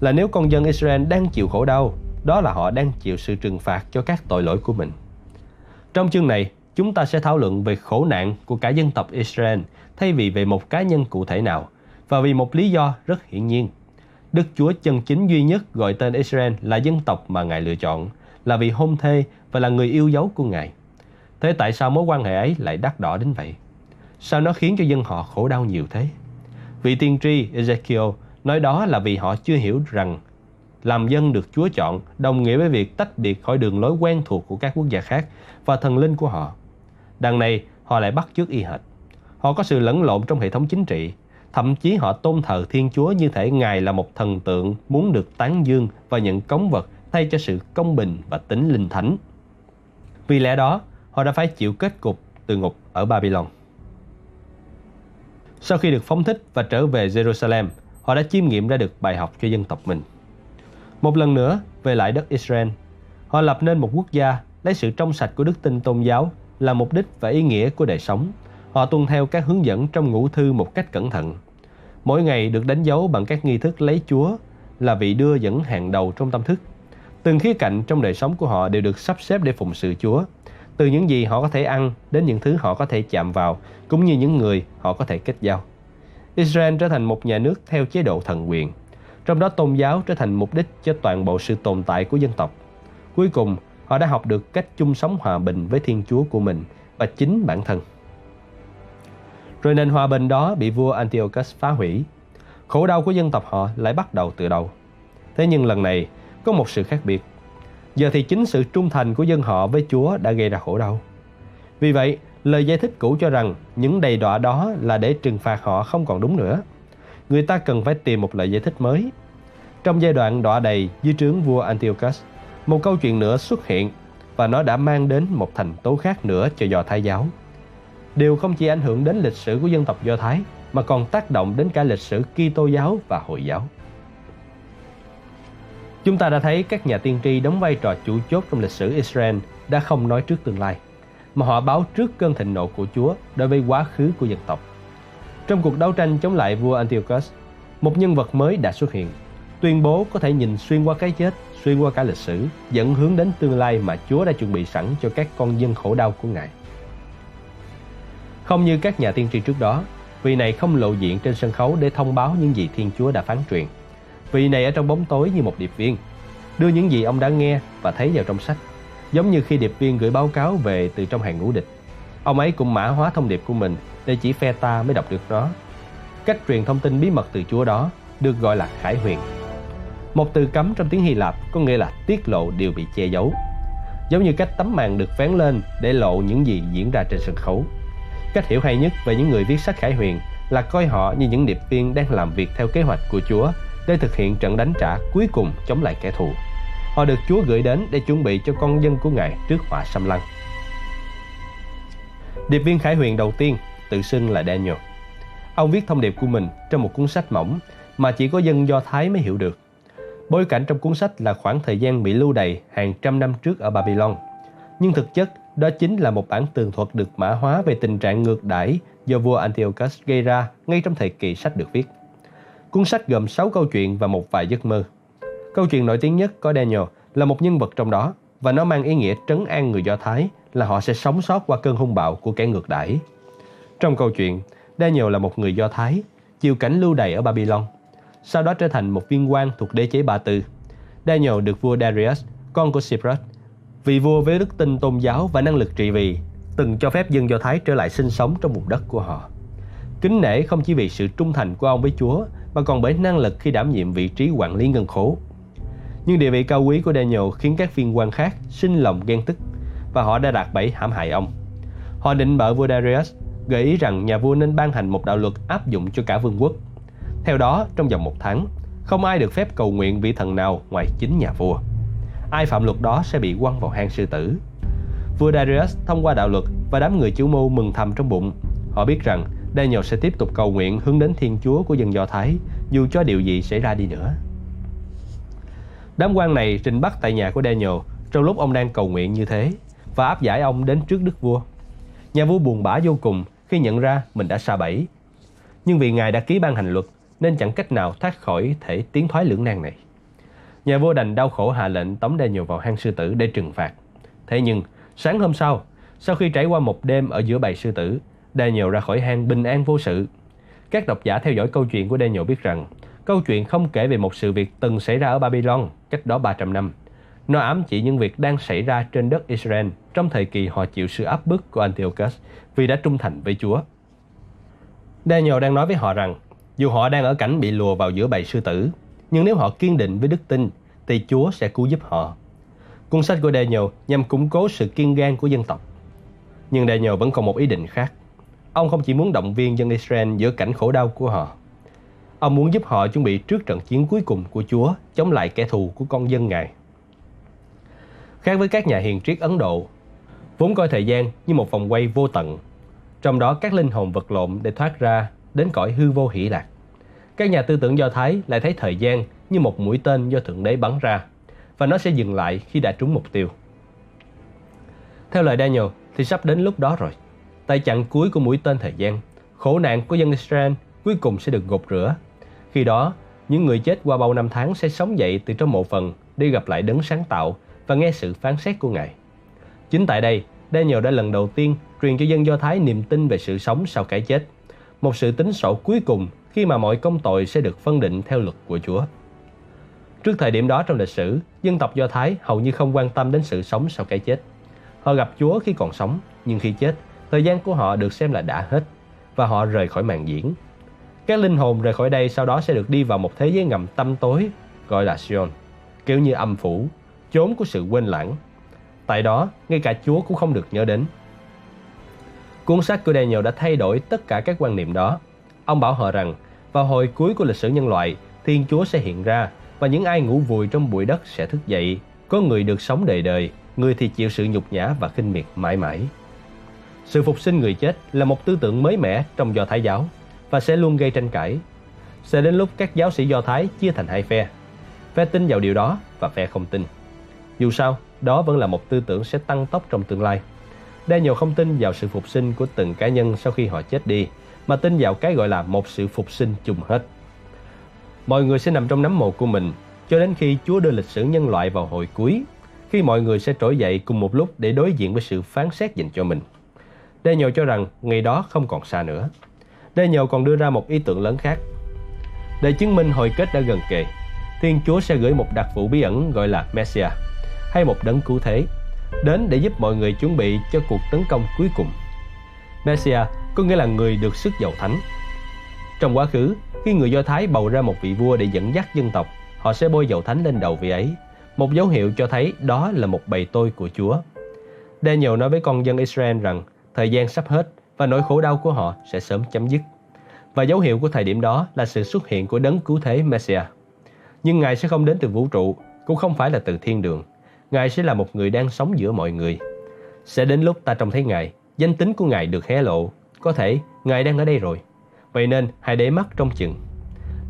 là nếu con dân Israel đang chịu khổ đau, đó là họ đang chịu sự trừng phạt cho các tội lỗi của mình. Trong chương này, chúng ta sẽ thảo luận về khổ nạn của cả dân tộc Israel thay vì về một cá nhân cụ thể nào và vì một lý do rất hiển nhiên. Đức Chúa chân chính duy nhất gọi tên Israel là dân tộc mà Ngài lựa chọn, là vì hôn thê và là người yêu dấu của Ngài. Thế tại sao mối quan hệ ấy lại đắt đỏ đến vậy? Sao nó khiến cho dân họ khổ đau nhiều thế? Vị tiên tri Ezekiel nói đó là vì họ chưa hiểu rằng làm dân được Chúa chọn đồng nghĩa với việc tách biệt khỏi đường lối quen thuộc của các quốc gia khác và thần linh của họ. Đằng này, họ lại bắt chước y hệt. Họ có sự lẫn lộn trong hệ thống chính trị, thậm chí họ tôn thờ Thiên Chúa như thể Ngài là một thần tượng muốn được tán dương và nhận cống vật thay cho sự công bình và tính linh thánh. Vì lẽ đó, họ đã phải chịu kết cục từ ngục ở Babylon. Sau khi được phóng thích và trở về Jerusalem, họ đã chiêm nghiệm ra được bài học cho dân tộc mình. Một lần nữa, về lại đất Israel, họ lập nên một quốc gia lấy sự trong sạch của đức tin tôn giáo là mục đích và ý nghĩa của đời sống. Họ tuân theo các hướng dẫn trong ngũ thư một cách cẩn thận. Mỗi ngày được đánh dấu bằng các nghi thức lấy Chúa là vị đưa dẫn hàng đầu trong tâm thức. Từng khía cạnh trong đời sống của họ đều được sắp xếp để phụng sự Chúa. Từ những gì họ có thể ăn đến những thứ họ có thể chạm vào, cũng như những người họ có thể kết giao. Israel trở thành một nhà nước theo chế độ thần quyền, trong đó tôn giáo trở thành mục đích cho toàn bộ sự tồn tại của dân tộc. Cuối cùng, họ đã học được cách chung sống hòa bình với Thiên Chúa của mình và chính bản thân. Rồi nền hòa bình đó bị vua Antiochus phá hủy. Khổ đau của dân tộc họ lại bắt đầu từ đầu. Thế nhưng lần này có một sự khác biệt. Giờ thì chính sự trung thành của dân họ với Chúa đã gây ra khổ đau. Vì vậy, lời giải thích cũ cho rằng những đầy đọa đó là để trừng phạt họ không còn đúng nữa. Người ta cần phải tìm một lời giải thích mới. Trong giai đoạn đọa đầy dưới trướng vua Antiochus, một câu chuyện nữa xuất hiện và nó đã mang đến một thành tố khác nữa cho Do Thái giáo. Điều không chỉ ảnh hưởng đến lịch sử của dân tộc Do Thái mà còn tác động đến cả lịch sử Kitô giáo và Hồi giáo. Chúng ta đã thấy các nhà tiên tri đóng vai trò chủ chốt trong lịch sử Israel đã không nói trước tương lai, mà họ báo trước cơn thịnh nộ của Chúa đối với quá khứ của dân tộc. Trong cuộc đấu tranh chống lại vua Antiochus, một nhân vật mới đã xuất hiện, tuyên bố có thể nhìn xuyên qua cái chết, xuyên qua cả lịch sử, dẫn hướng đến tương lai mà Chúa đã chuẩn bị sẵn cho các con dân khổ đau của Ngài. Không như các nhà tiên tri trước đó, vị này không lộ diện trên sân khấu để thông báo những gì Thiên Chúa đã phán truyền. Vị này ở trong bóng tối như một điệp viên, đưa những gì ông đã nghe và thấy vào trong sách, giống như khi điệp viên gửi báo cáo về từ trong hàng ngũ địch. Ông ấy cũng mã hóa thông điệp của mình để chỉ phe ta mới đọc được nó. Cách truyền thông tin bí mật từ Chúa đó được gọi là khải huyền. Một từ cấm trong tiếng Hy Lạp có nghĩa là tiết lộ điều bị che giấu. Giống như cách tấm màn được vén lên để lộ những gì diễn ra trên sân khấu. Cách hiểu hay nhất về những người viết sách khải huyền là coi họ như những điệp viên đang làm việc theo kế hoạch của Chúa để thực hiện trận đánh trả cuối cùng chống lại kẻ thù. Họ được Chúa gửi đến để chuẩn bị cho con dân của Ngài trước họa xâm lăng. Điệp viên khải huyền đầu tiên tự xưng là Daniel. Ông viết thông điệp của mình trong một cuốn sách mỏng mà chỉ có dân Do Thái mới hiểu được. Bối cảnh trong cuốn sách là khoảng thời gian bị lưu đày hàng trăm năm trước ở Babylon. Nhưng thực chất, đó chính là một bản tường thuật được mã hóa về tình trạng ngược đãi do vua Antiochus gây ra ngay trong thời kỳ sách được viết. Cuốn sách gồm 6 câu chuyện và một vài giấc mơ. Câu chuyện nổi tiếng nhất có Daniel là một nhân vật trong đó và nó mang ý nghĩa trấn an người Do Thái là họ sẽ sống sót qua cơn hung bạo của kẻ ngược đãi. Trong câu chuyện, Daniel là một người Do Thái, chịu cảnh lưu đày ở Babylon, sau đó trở thành một viên quan thuộc đế chế Ba Tư. Daniel được vua Darius, con của Cyprus, vị vua với đức tin tôn giáo và năng lực trị vì, từng cho phép dân Do Thái trở lại sinh sống trong vùng đất của họ. Kính nể không chỉ vì sự trung thành của ông với Chúa, mà còn bởi năng lực khi đảm nhiệm vị trí quản lý ngân khố. Nhưng địa vị cao quý của Daniel khiến các viên quan khác sinh lòng ghen tức và họ đã đạt bẫy hãm hại ông. Họ định bợ vua Darius, gợi ý rằng nhà vua nên ban hành một đạo luật áp dụng cho cả vương quốc. Theo đó, trong vòng một tháng, không ai được phép cầu nguyện vị thần nào ngoài chính nhà vua. Ai phạm luật đó sẽ bị quăng vào hang sư tử. Vua Darius thông qua đạo luật và đám người chủ mưu mừng thầm trong bụng. Họ biết rằng Daniel sẽ tiếp tục cầu nguyện hướng đến Thiên Chúa của dân Do Thái, dù cho điều gì xảy ra đi nữa. Đám quan này trình bắt tại nhà của Daniel trong lúc ông đang cầu nguyện như thế và áp giải ông đến trước đức vua. Nhà vua buồn bã vô cùng khi nhận ra mình đã xa bẫy. Nhưng vì ngài đã ký ban hành luật nên chẳng cách nào thoát khỏi thể tiến thoái lưỡng nan này. Nhà vua đành đau khổ hạ lệnh tống Daniel vào hang sư tử để trừng phạt. Thế nhưng, sáng hôm sau, sau khi trải qua một đêm ở giữa bầy sư tử, Daniel ra khỏi hang bình an vô sự. Các độc giả theo dõi câu chuyện của Daniel biết rằng câu chuyện không kể về một sự việc từng xảy ra ở Babylon cách đó 300 năm. Nó ám chỉ những việc đang xảy ra trên đất Israel trong thời kỳ họ chịu sự áp bức của Antiochus vì đã trung thành với Chúa. Daniel đang nói với họ rằng dù họ đang ở cảnh bị lùa vào giữa bầy sư tử, nhưng nếu họ kiên định với đức tin thì Chúa sẽ cứu giúp họ. Cuốn sách của Daniel nhằm củng cố sự kiên gan của dân tộc. Nhưng Daniel vẫn còn một ý định khác. Ông không chỉ muốn động viên dân Israel giữa cảnh khổ đau của họ. Ông muốn giúp họ chuẩn bị trước trận chiến cuối cùng của Chúa chống lại kẻ thù của con dân Ngài. Khác với các nhà hiền triết Ấn Độ, vốn coi thời gian như một vòng quay vô tận, trong đó các linh hồn vật lộn để thoát ra đến cõi hư vô hỷ lạc. Các nhà tư tưởng Do Thái lại thấy thời gian như một mũi tên do Thượng Đế bắn ra, và nó sẽ dừng lại khi đã trúng mục tiêu. Theo lời Daniel thì sắp đến lúc đó rồi. Tại chặng cuối của mũi tên thời gian, khổ nạn của dân Israel cuối cùng sẽ được gột rửa. Khi đó, những người chết qua bao năm tháng sẽ sống dậy từ trong mộ phần đi gặp lại đấng sáng tạo và nghe sự phán xét của Ngài. Chính tại đây, Daniel đã lần đầu tiên truyền cho dân Do Thái niềm tin về sự sống sau cái chết. Một sự tính sổ cuối cùng khi mà mọi công tội sẽ được phân định theo luật của Chúa. Trước thời điểm đó trong lịch sử, dân tộc Do Thái hầu như không quan tâm đến sự sống sau cái chết. Họ gặp Chúa khi còn sống, nhưng khi chết, thời gian của họ được xem là đã hết và họ rời khỏi màn diễn. Các linh hồn rời khỏi đây sau đó sẽ được đi vào một thế giới ngầm tăm tối gọi là Sion, kiểu như âm phủ, chốn của sự quên lãng. Tại đó, ngay cả Chúa cũng không được nhớ đến. Cuốn sách của Daniel đã thay đổi tất cả các quan niệm đó. Ông bảo họ rằng, vào hồi cuối của lịch sử nhân loại, Thiên Chúa sẽ hiện ra và những ai ngủ vùi trong bụi đất sẽ thức dậy. Có người được sống đời đời, người thì chịu sự nhục nhã và khinh miệt mãi mãi. Sự phục sinh người chết là một tư tưởng mới mẻ trong Do Thái giáo và sẽ luôn gây tranh cãi. Sẽ đến lúc các giáo sĩ Do Thái chia thành hai phe. Phe tin vào điều đó và phe không tin. Dù sao, đó vẫn là một tư tưởng sẽ tăng tốc trong tương lai. Daniel không tin vào sự phục sinh của từng cá nhân sau khi họ chết đi, mà tin vào cái gọi là một sự phục sinh chung hết. Mọi người sẽ nằm trong nắm mồ của mình cho đến khi Chúa đưa lịch sử nhân loại vào hồi cuối, khi mọi người sẽ trỗi dậy cùng một lúc để đối diện với sự phán xét dành cho mình. Daniel cho rằng ngày đó không còn xa nữa. Daniel còn đưa ra một ý tưởng lớn khác. Để chứng minh hồi kết đã gần kề, Thiên Chúa sẽ gửi một đặc vụ bí ẩn gọi là Messiah, hay một đấng cứu thế, đến để giúp mọi người chuẩn bị cho cuộc tấn công cuối cùng. Messiah có nghĩa là người được sức giàu thánh. Trong quá khứ, khi người Do Thái bầu ra một vị vua để dẫn dắt dân tộc, họ sẽ bôi dầu thánh lên đầu vị ấy, một dấu hiệu cho thấy đó là một bầy tôi của Chúa. Daniel nói với con dân Israel rằng thời gian sắp hết và nỗi khổ đau của họ sẽ sớm chấm dứt. Và dấu hiệu của thời điểm đó là sự xuất hiện của đấng cứu thế Messiah. Nhưng Ngài sẽ không đến từ vũ trụ, cũng không phải là từ thiên đường. Ngài sẽ là một người đang sống giữa mọi người. Sẽ đến lúc ta trông thấy Ngài, danh tính của Ngài được hé lộ. Có thể Ngài đang ở đây rồi. Vậy nên hãy để mắt trong chừng.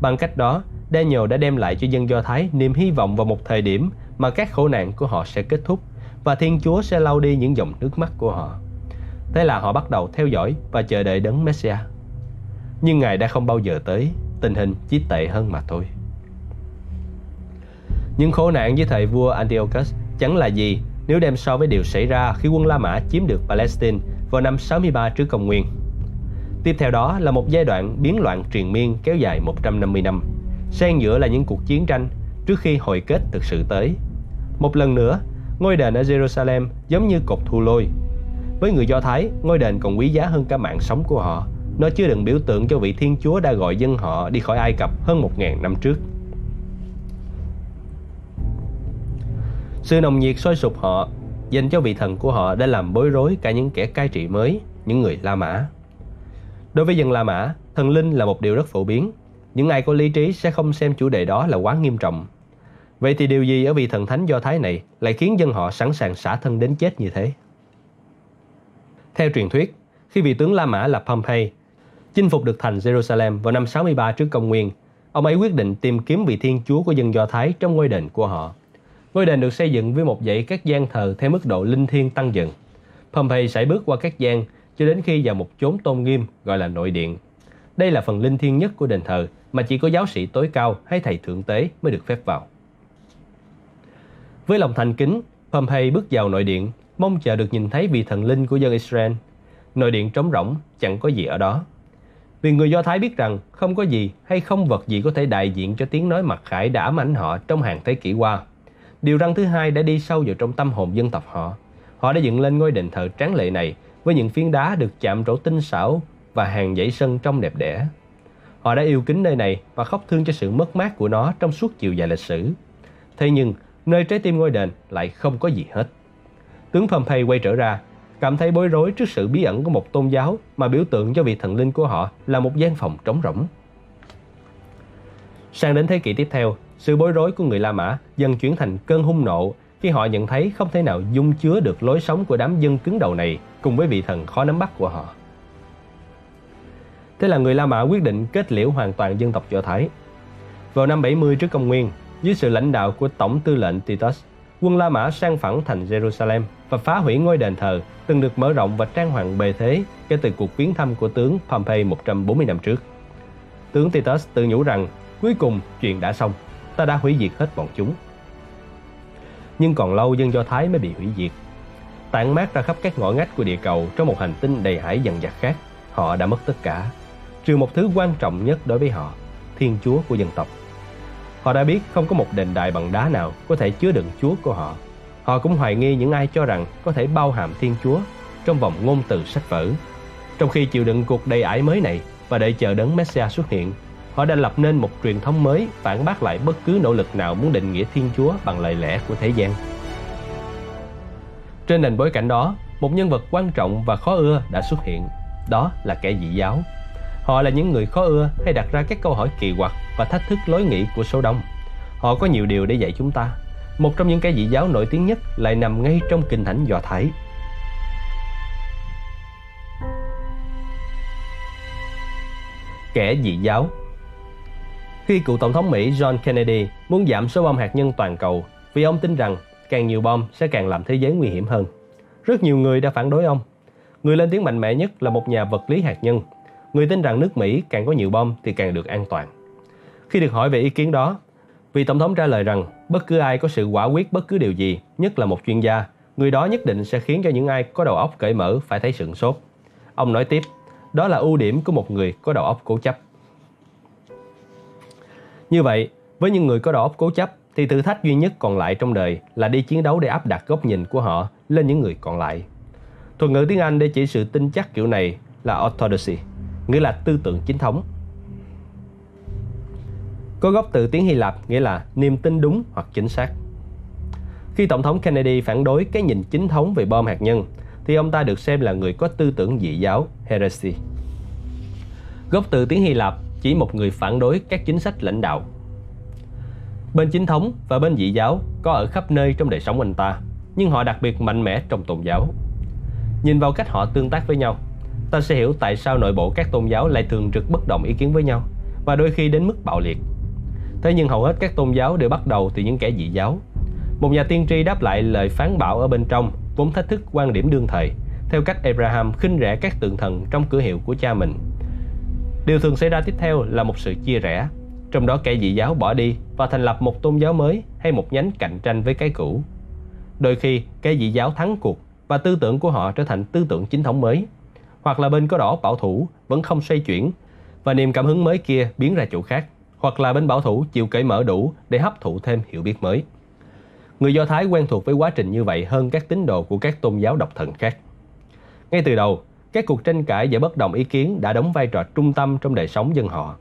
Bằng cách đó, Daniel đã đem lại cho dân Do Thái niềm hy vọng vào một thời điểm mà các khổ nạn của họ sẽ kết thúc và Thiên Chúa sẽ lau đi những dòng nước mắt của họ. Thế là họ bắt đầu theo dõi và chờ đợi đấng Messiah. Nhưng Ngài đã không bao giờ tới, tình hình chỉ tệ hơn mà thôi. Những khổ nạn với thời vua Antiochus chẳng là gì nếu đem so với điều xảy ra khi quân La Mã chiếm được Palestine vào năm 63 trước công nguyên. Tiếp theo đó là một giai đoạn biến loạn triền miên kéo dài 150 năm. Xen giữa là những cuộc chiến tranh trước khi hồi kết thực sự tới. Một lần nữa, ngôi đền ở Jerusalem giống như cột thu lôi. Với người Do Thái, ngôi đền còn quý giá hơn cả mạng sống của họ. Nó chưa đựng biểu tượng cho vị Thiên Chúa đã gọi dân họ đi khỏi Ai Cập hơn 1.000 năm trước. Sự nồng nhiệt sôi sục họ dành cho vị thần của họ đã làm bối rối cả những kẻ cai trị mới, những người La Mã. Đối với dân La Mã, thần linh là một điều rất phổ biến. Những ai có lý trí sẽ không xem chủ đề đó là quá nghiêm trọng. Vậy thì điều gì ở vị thần thánh Do Thái này lại khiến dân họ sẵn sàng xả thân đến chết như thế? Theo truyền thuyết, khi vị tướng La Mã là Pompey chinh phục được thành Jerusalem vào năm 63 trước công nguyên, ông ấy quyết định tìm kiếm vị thiên chúa của dân Do Thái trong ngôi đền của họ. Ngôi đền được xây dựng với một dãy các gian thờ theo mức độ linh thiêng tăng dần. Pompey sải bước qua các gian cho đến khi vào một chốn tôn nghiêm gọi là nội điện. Đây là phần linh thiêng nhất của đền thờ mà chỉ có giáo sĩ tối cao hay thầy thượng tế mới được phép vào. Với lòng thành kính, Pompey bước vào nội điện, mong chờ được nhìn thấy vị thần linh của dân Israel. Nội điện trống rỗng, chẳng có gì ở đó. Vì người Do Thái biết rằng không có gì hay không vật gì có thể đại diện cho tiếng nói mặc khải đã ám ảnh họ trong hàng thế kỷ qua. Điều răng thứ hai đã đi sâu vào trong tâm hồn dân tộc họ. Họ đã dựng lên ngôi đền thờ tráng lệ này với những phiến đá được chạm trổ tinh xảo và hàng dãy sân trong đẹp đẽ. Họ đã yêu kính nơi này và khóc thương cho sự mất mát của nó trong suốt chiều dài lịch sử. Thế nhưng, nơi trái tim ngôi đền lại không có gì hết. Tướng Pompey quay trở ra, cảm thấy bối rối trước sự bí ẩn của một tôn giáo mà biểu tượng cho vị thần linh của họ là một gian phòng trống rỗng. Sang đến thế kỷ tiếp theo, sự bối rối của người La Mã dần chuyển thành cơn hung nộ khi họ nhận thấy không thể nào dung chứa được lối sống của đám dân cứng đầu này cùng với vị thần khó nắm bắt của họ. Thế là người La Mã quyết định kết liễu hoàn toàn dân tộc Do Thái. Vào năm 70 trước công nguyên, dưới sự lãnh đạo của Tổng tư lệnh Titus, quân La Mã sang phẳng thành Jerusalem và phá hủy ngôi đền thờ từng được mở rộng và trang hoàng bề thế kể từ cuộc viếng thăm của tướng Pompey 140 năm trước. Tướng Titus tự nhủ rằng cuối cùng chuyện đã xong, ta đã hủy diệt hết bọn chúng. Nhưng còn lâu dân Do Thái mới bị hủy diệt. Tản mát ra khắp các ngõ ngách của địa cầu trong một hành tinh đầy hải dần dặt khác, họ đã mất tất cả, trừ một thứ quan trọng nhất đối với họ, Thiên Chúa của dân tộc. Họ đã biết không có một đền đài bằng đá nào có thể chứa đựng Chúa của họ. Họ cũng hoài nghi những ai cho rằng có thể bao hàm Thiên Chúa trong vòng ngôn từ sách vở. Trong khi chịu đựng cuộc đầy ải mới này và đợi chờ đấng Messiah xuất hiện, họ đã lập nên một truyền thống mới phản bác lại bất cứ nỗ lực nào muốn định nghĩa Thiên Chúa bằng lời lẽ của thế gian. Trên nền bối cảnh đó, một nhân vật quan trọng và khó ưa đã xuất hiện. Đó là kẻ dị giáo. Họ là những người khó ưa hay đặt ra các câu hỏi kỳ quặc và thách thức lối nghĩ của số đông. Họ có nhiều điều để dạy chúng ta. Một trong những cái dị giáo nổi tiếng nhất lại nằm ngay trong kinh thánh Do Thái. Kẻ dị giáo khi cựu Tổng thống Mỹ John Kennedy muốn giảm số bom hạt nhân toàn cầu vì ông tin rằng càng nhiều bom sẽ càng làm thế giới nguy hiểm hơn. Rất nhiều người đã phản đối ông. Người lên tiếng mạnh mẽ nhất là một nhà vật lý hạt nhân. Người tin rằng nước Mỹ càng có nhiều bom thì càng được an toàn. Khi được hỏi về ý kiến đó, vị tổng thống trả lời rằng bất cứ ai có sự quả quyết bất cứ điều gì, nhất là một chuyên gia, người đó nhất định sẽ khiến cho những ai có đầu óc cởi mở phải thấy sửng sốt. Ông nói tiếp, đó là ưu điểm của một người có đầu óc cố chấp. Như vậy, với những người có đầu óc cố chấp thì thử thách duy nhất còn lại trong đời là đi chiến đấu để áp đặt góc nhìn của họ lên những người còn lại. Thuật ngữ tiếng Anh để chỉ sự tin chắc kiểu này là orthodoxy, nghĩa là tư tưởng chính thống có gốc từ tiếng Hy Lạp nghĩa là niềm tin đúng hoặc chính xác. Khi Tổng thống Kennedy phản đối cái nhìn chính thống về bom hạt nhân, thì ông ta được xem là người có tư tưởng dị giáo, heresy. Gốc từ tiếng Hy Lạp chỉ một người phản đối các chính sách lãnh đạo. Bên chính thống và bên dị giáo có ở khắp nơi trong đời sống anh ta, nhưng họ đặc biệt mạnh mẽ trong tôn giáo. Nhìn vào cách họ tương tác với nhau, ta sẽ hiểu tại sao nội bộ các tôn giáo lại thường trực bất đồng ý kiến với nhau và đôi khi đến mức bạo liệt. Thế nhưng hầu hết các tôn giáo đều bắt đầu từ những kẻ dị giáo. Một nhà tiên tri đáp lại lời phán bảo ở bên trong, vốn thách thức quan điểm đương thời, theo cách Abraham khinh rẻ các tượng thần trong cửa hiệu của cha mình. Điều thường xảy ra tiếp theo là một sự chia rẽ, trong đó kẻ dị giáo bỏ đi và thành lập một tôn giáo mới hay một nhánh cạnh tranh với cái cũ. Đôi khi, kẻ dị giáo thắng cuộc và tư tưởng của họ trở thành tư tưởng chính thống mới. hoặc là bên có đỏ bảo thủ vẫn không xoay chuyển và niềm cảm hứng mới kia biến ra chỗ khác, hoặc là bên bảo thủ chịu cởi mở đủ để hấp thụ thêm hiểu biết mới. Người Do Thái quen thuộc với quá trình như vậy hơn các tín đồ của các tôn giáo độc thần khác. Ngay từ đầu, các cuộc tranh cãi và bất đồng ý kiến đã đóng vai trò trung tâm trong đời sống dân họ.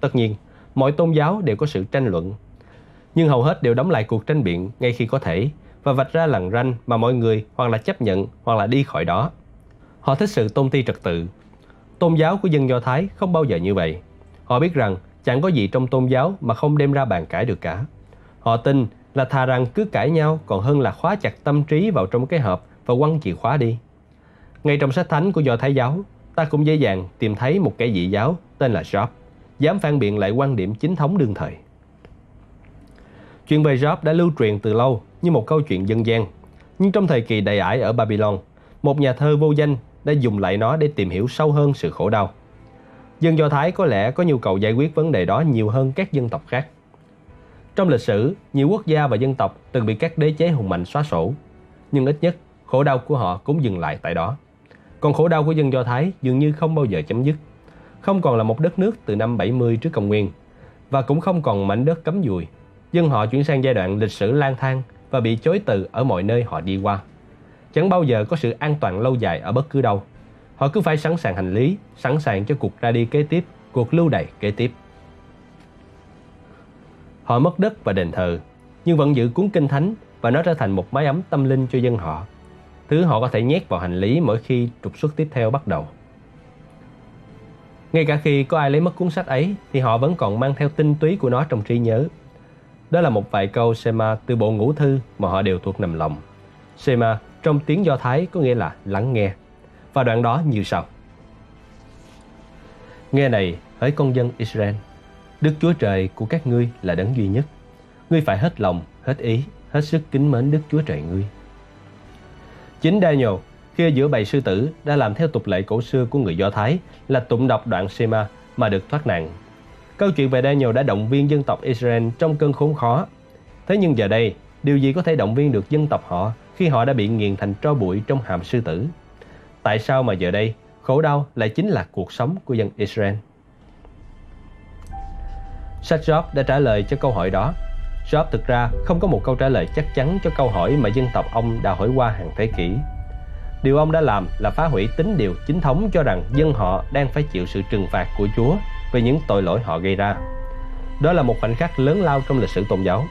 Tất nhiên, mọi tôn giáo đều có sự tranh luận, nhưng hầu hết đều đóng lại cuộc tranh biện ngay khi có thể và vạch ra lằn ranh mà mọi người hoặc là chấp nhận hoặc là đi khỏi đó. Họ thích sự tôn ti trật tự. Tôn giáo của dân Do Thái không bao giờ như vậy. Họ biết rằng chẳng có gì trong tôn giáo mà không đem ra bàn cãi được cả. Họ tin là thà rằng cứ cãi nhau còn hơn là khóa chặt tâm trí vào trong cái hộp và quăng chìa khóa đi. Ngay trong sách thánh của Do Thái giáo, ta cũng dễ dàng tìm thấy một kẻ dị giáo tên là Job, dám phản biện lại quan điểm chính thống đương thời. Chuyện về Job đã lưu truyền từ lâu như một câu chuyện dân gian. Nhưng trong thời kỳ đầy ải ở Babylon, một nhà thơ vô danh đã dùng lại nó để tìm hiểu sâu hơn sự khổ đau. Dân Do Thái có lẽ có nhu cầu giải quyết vấn đề đó nhiều hơn các dân tộc khác. Trong lịch sử, nhiều quốc gia và dân tộc từng bị các đế chế hùng mạnh xóa sổ. Nhưng ít nhất, khổ đau của họ cũng dừng lại tại đó. Còn khổ đau của dân Do Thái dường như không bao giờ chấm dứt. Không còn là một đất nước từ năm 70 trước công nguyên và cũng không còn mảnh đất cấm dùi. Dân họ chuyển sang giai đoạn lịch sử lang thang và bị chối từ ở mọi nơi họ đi qua. Chẳng bao giờ có sự an toàn lâu dài ở bất cứ đâu. Họ cứ phải sẵn sàng hành lý, sẵn sàng cho cuộc ra đi kế tiếp, cuộc lưu đày kế tiếp. Họ mất đất và đền thờ, nhưng vẫn giữ cuốn kinh thánh và nó trở thành một mái ấm tâm linh cho dân họ. Thứ họ có thể nhét vào hành lý mỗi khi trục xuất tiếp theo bắt đầu. Ngay cả khi có ai lấy mất cuốn sách ấy thì họ vẫn còn mang theo tinh túy của nó trong trí nhớ đó là một vài câu Sema từ bộ ngũ thư mà họ đều thuộc nằm lòng. Sema trong tiếng Do Thái có nghĩa là lắng nghe. Và đoạn đó như sau. Nghe này, hỡi con dân Israel, Đức Chúa Trời của các ngươi là đấng duy nhất. Ngươi phải hết lòng, hết ý, hết sức kính mến Đức Chúa Trời ngươi. Chính Daniel, khi ở giữa bầy sư tử đã làm theo tục lệ cổ xưa của người Do Thái là tụng đọc đoạn Shema mà được thoát nạn Câu chuyện về Daniel đã động viên dân tộc Israel trong cơn khốn khó. Thế nhưng giờ đây, điều gì có thể động viên được dân tộc họ khi họ đã bị nghiền thành tro bụi trong hàm sư tử? Tại sao mà giờ đây, khổ đau lại chính là cuộc sống của dân Israel? Sách Job đã trả lời cho câu hỏi đó. Job thực ra không có một câu trả lời chắc chắn cho câu hỏi mà dân tộc ông đã hỏi qua hàng thế kỷ. Điều ông đã làm là phá hủy tính điều chính thống cho rằng dân họ đang phải chịu sự trừng phạt của Chúa về những tội lỗi họ gây ra. Đó là một khoảnh khắc lớn lao trong lịch sử tôn giáo.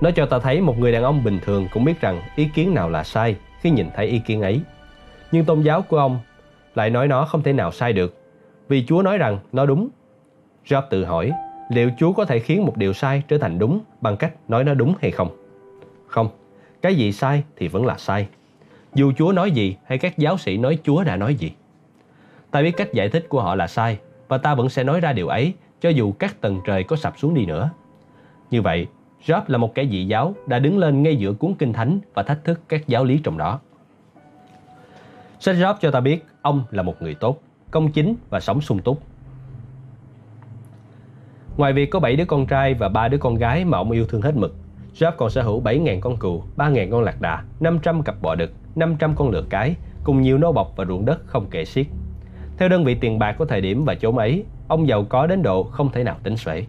Nó cho ta thấy một người đàn ông bình thường cũng biết rằng ý kiến nào là sai khi nhìn thấy ý kiến ấy. Nhưng tôn giáo của ông lại nói nó không thể nào sai được, vì Chúa nói rằng nó đúng. Job tự hỏi liệu Chúa có thể khiến một điều sai trở thành đúng bằng cách nói nó đúng hay không? Không, cái gì sai thì vẫn là sai. Dù Chúa nói gì hay các giáo sĩ nói Chúa đã nói gì. Ta biết cách giải thích của họ là sai và ta vẫn sẽ nói ra điều ấy cho dù các tầng trời có sập xuống đi nữa. Như vậy, Job là một kẻ dị giáo đã đứng lên ngay giữa cuốn kinh thánh và thách thức các giáo lý trong đó. Sách Job cho ta biết ông là một người tốt, công chính và sống sung túc. Ngoài việc có 7 đứa con trai và 3 đứa con gái mà ông yêu thương hết mực, Job còn sở hữu 7.000 con cừu, 3.000 con lạc đà, 500 cặp bò đực, 500 con lừa cái, cùng nhiều nô bọc và ruộng đất không kể xiết. Theo đơn vị tiền bạc của thời điểm và chốn ấy, ông giàu có đến độ không thể nào tính xuể.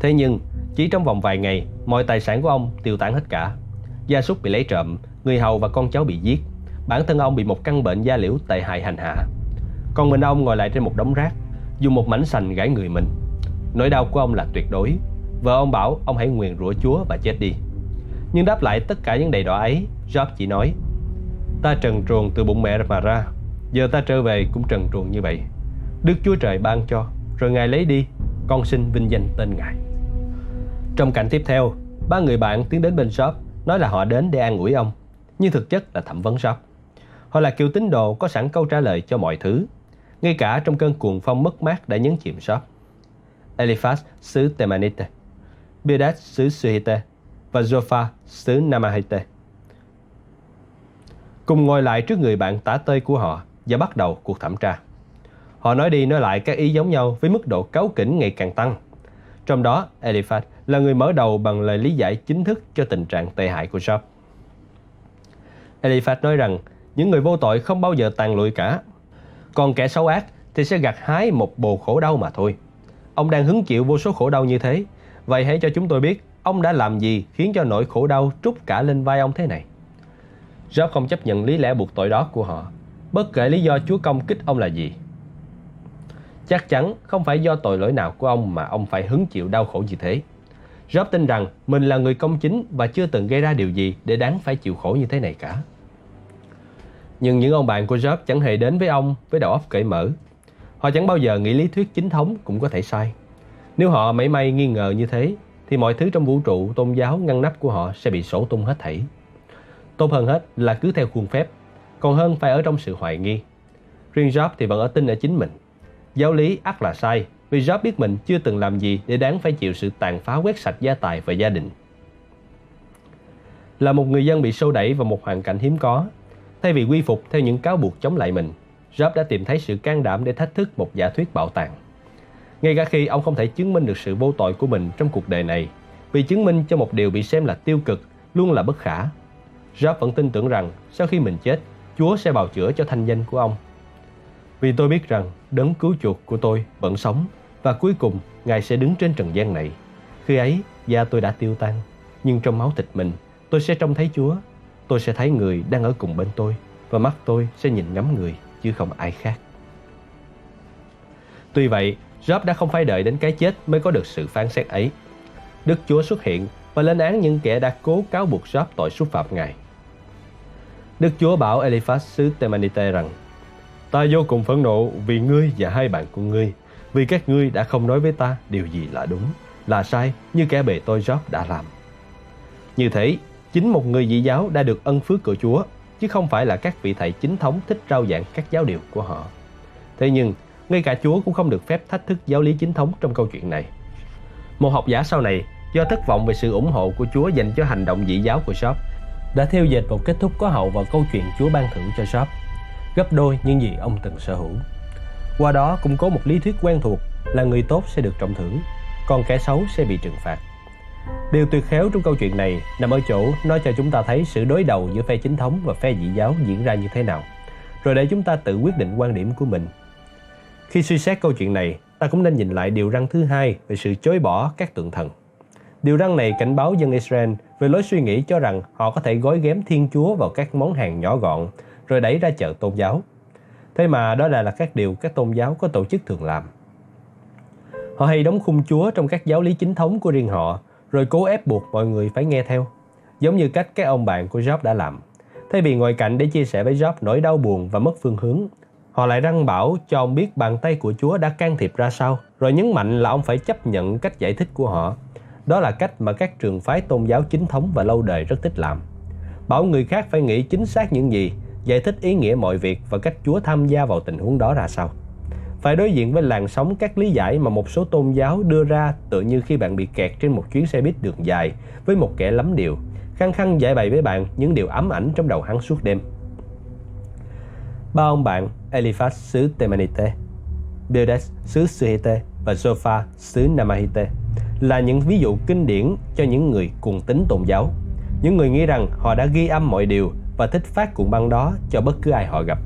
Thế nhưng, chỉ trong vòng vài ngày, mọi tài sản của ông tiêu tán hết cả. Gia súc bị lấy trộm, người hầu và con cháu bị giết. Bản thân ông bị một căn bệnh da liễu tệ hại hành hạ. Còn mình ông ngồi lại trên một đống rác, dùng một mảnh sành gãy người mình. Nỗi đau của ông là tuyệt đối. Vợ ông bảo ông hãy nguyền rủa Chúa và chết đi. Nhưng đáp lại tất cả những đầy đỏ ấy, Job chỉ nói Ta trần truồng từ bụng mẹ mà ra Giờ ta trở về cũng trần truồng như vậy Đức Chúa Trời ban cho Rồi Ngài lấy đi Con xin vinh danh tên Ngài Trong cảnh tiếp theo Ba người bạn tiến đến bên job Nói là họ đến để an ủi ông Nhưng thực chất là thẩm vấn job. Họ là kiểu tín đồ có sẵn câu trả lời cho mọi thứ ngay cả trong cơn cuồng phong mất mát đã nhấn chìm shop Eliphaz xứ Temanite Bildad xứ Suhite và Zophar xứ Namahite cùng ngồi lại trước người bạn tả tơi của họ và bắt đầu cuộc thẩm tra. Họ nói đi nói lại các ý giống nhau với mức độ cáu kỉnh ngày càng tăng. Trong đó, Eliphaz là người mở đầu bằng lời lý giải chính thức cho tình trạng tệ hại của Job. Eliphaz nói rằng những người vô tội không bao giờ tàn lụi cả. Còn kẻ xấu ác thì sẽ gặt hái một bồ khổ đau mà thôi. Ông đang hứng chịu vô số khổ đau như thế. Vậy hãy cho chúng tôi biết ông đã làm gì khiến cho nỗi khổ đau trút cả lên vai ông thế này. Job không chấp nhận lý lẽ buộc tội đó của họ, bất kể lý do Chúa công kích ông là gì. Chắc chắn không phải do tội lỗi nào của ông mà ông phải hứng chịu đau khổ như thế. Job tin rằng mình là người công chính và chưa từng gây ra điều gì để đáng phải chịu khổ như thế này cả. Nhưng những ông bạn của Job chẳng hề đến với ông với đầu óc cởi mở. Họ chẳng bao giờ nghĩ lý thuyết chính thống cũng có thể sai. Nếu họ mảy may nghi ngờ như thế, thì mọi thứ trong vũ trụ tôn giáo ngăn nắp của họ sẽ bị sổ tung hết thảy. Tốt hơn hết là cứ theo khuôn phép, còn hơn phải ở trong sự hoài nghi. Riêng Job thì vẫn ở tin ở chính mình. Giáo lý ắt là sai, vì Job biết mình chưa từng làm gì để đáng phải chịu sự tàn phá quét sạch gia tài và gia đình. Là một người dân bị sâu đẩy vào một hoàn cảnh hiếm có, thay vì quy phục theo những cáo buộc chống lại mình, Job đã tìm thấy sự can đảm để thách thức một giả thuyết bảo tàng. Ngay cả khi ông không thể chứng minh được sự vô tội của mình trong cuộc đời này, vì chứng minh cho một điều bị xem là tiêu cực luôn là bất khả. Job vẫn tin tưởng rằng sau khi mình chết, Chúa sẽ bào chữa cho thanh danh của ông. Vì tôi biết rằng đấng cứu chuộc của tôi vẫn sống và cuối cùng Ngài sẽ đứng trên trần gian này. Khi ấy, da tôi đã tiêu tan, nhưng trong máu thịt mình, tôi sẽ trông thấy Chúa. Tôi sẽ thấy người đang ở cùng bên tôi và mắt tôi sẽ nhìn ngắm người chứ không ai khác. Tuy vậy, Job đã không phải đợi đến cái chết mới có được sự phán xét ấy. Đức Chúa xuất hiện và lên án những kẻ đã cố cáo buộc Job tội xúc phạm Ngài. Đức Chúa bảo Eliphaz xứ Temanite rằng Ta vô cùng phẫn nộ vì ngươi và hai bạn của ngươi vì các ngươi đã không nói với ta điều gì là đúng, là sai như kẻ bề tôi Job đã làm. Như thế, chính một người dị giáo đã được ân phước của Chúa, chứ không phải là các vị thầy chính thống thích rao giảng các giáo điều của họ. Thế nhưng, ngay cả Chúa cũng không được phép thách thức giáo lý chính thống trong câu chuyện này. Một học giả sau này, do thất vọng về sự ủng hộ của Chúa dành cho hành động dị giáo của Shop đã theo dệt một kết thúc có hậu vào câu chuyện Chúa ban thưởng cho Shop gấp đôi những gì ông từng sở hữu. Qua đó cũng có một lý thuyết quen thuộc là người tốt sẽ được trọng thưởng, còn kẻ xấu sẽ bị trừng phạt. Điều tuyệt khéo trong câu chuyện này nằm ở chỗ nó cho chúng ta thấy sự đối đầu giữa phe chính thống và phe dị giáo diễn ra như thế nào, rồi để chúng ta tự quyết định quan điểm của mình. Khi suy xét câu chuyện này, ta cũng nên nhìn lại điều răng thứ hai về sự chối bỏ các tượng thần. Điều răng này cảnh báo dân Israel về lối suy nghĩ cho rằng họ có thể gói ghém Thiên Chúa vào các món hàng nhỏ gọn rồi đẩy ra chợ tôn giáo. Thế mà đó là, là các điều các tôn giáo có tổ chức thường làm. Họ hay đóng khung Chúa trong các giáo lý chính thống của riêng họ, rồi cố ép buộc mọi người phải nghe theo, giống như cách các ông bạn của Job đã làm. Thay vì ngồi cạnh để chia sẻ với Job nỗi đau buồn và mất phương hướng, họ lại răng bảo cho ông biết bàn tay của Chúa đã can thiệp ra sao, rồi nhấn mạnh là ông phải chấp nhận cách giải thích của họ. Đó là cách mà các trường phái tôn giáo chính thống và lâu đời rất thích làm. Bảo người khác phải nghĩ chính xác những gì giải thích ý nghĩa mọi việc và cách Chúa tham gia vào tình huống đó ra sao. Phải đối diện với làn sóng các lý giải mà một số tôn giáo đưa ra tự như khi bạn bị kẹt trên một chuyến xe buýt đường dài với một kẻ lắm điều, khăng khăng giải bày với bạn những điều ám ảnh trong đầu hắn suốt đêm. Ba ông bạn Eliphaz xứ Temanite, Bildad xứ Suhite và Zophar xứ Namahite là những ví dụ kinh điển cho những người cuồng tín tôn giáo. Những người nghĩ rằng họ đã ghi âm mọi điều và thích phát cuộn băng đó cho bất cứ ai họ gặp.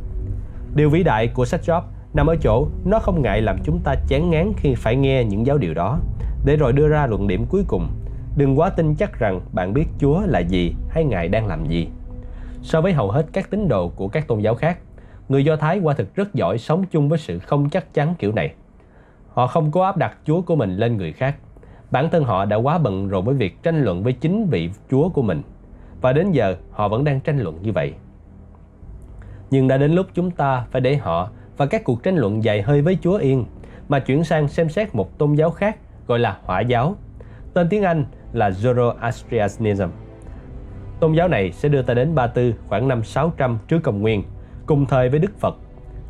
Điều vĩ đại của sách Job nằm ở chỗ nó không ngại làm chúng ta chán ngán khi phải nghe những giáo điều đó, để rồi đưa ra luận điểm cuối cùng. Đừng quá tin chắc rằng bạn biết Chúa là gì hay Ngài đang làm gì. So với hầu hết các tín đồ của các tôn giáo khác, người Do Thái qua thực rất giỏi sống chung với sự không chắc chắn kiểu này. Họ không cố áp đặt Chúa của mình lên người khác. Bản thân họ đã quá bận rộn với việc tranh luận với chính vị Chúa của mình – và đến giờ họ vẫn đang tranh luận như vậy. Nhưng đã đến lúc chúng ta phải để họ và các cuộc tranh luận dài hơi với Chúa yên mà chuyển sang xem xét một tôn giáo khác gọi là Hỏa giáo. Tên tiếng Anh là Zoroastrianism. Tôn giáo này sẽ đưa ta đến Ba Tư khoảng năm 600 trước công nguyên, cùng thời với Đức Phật.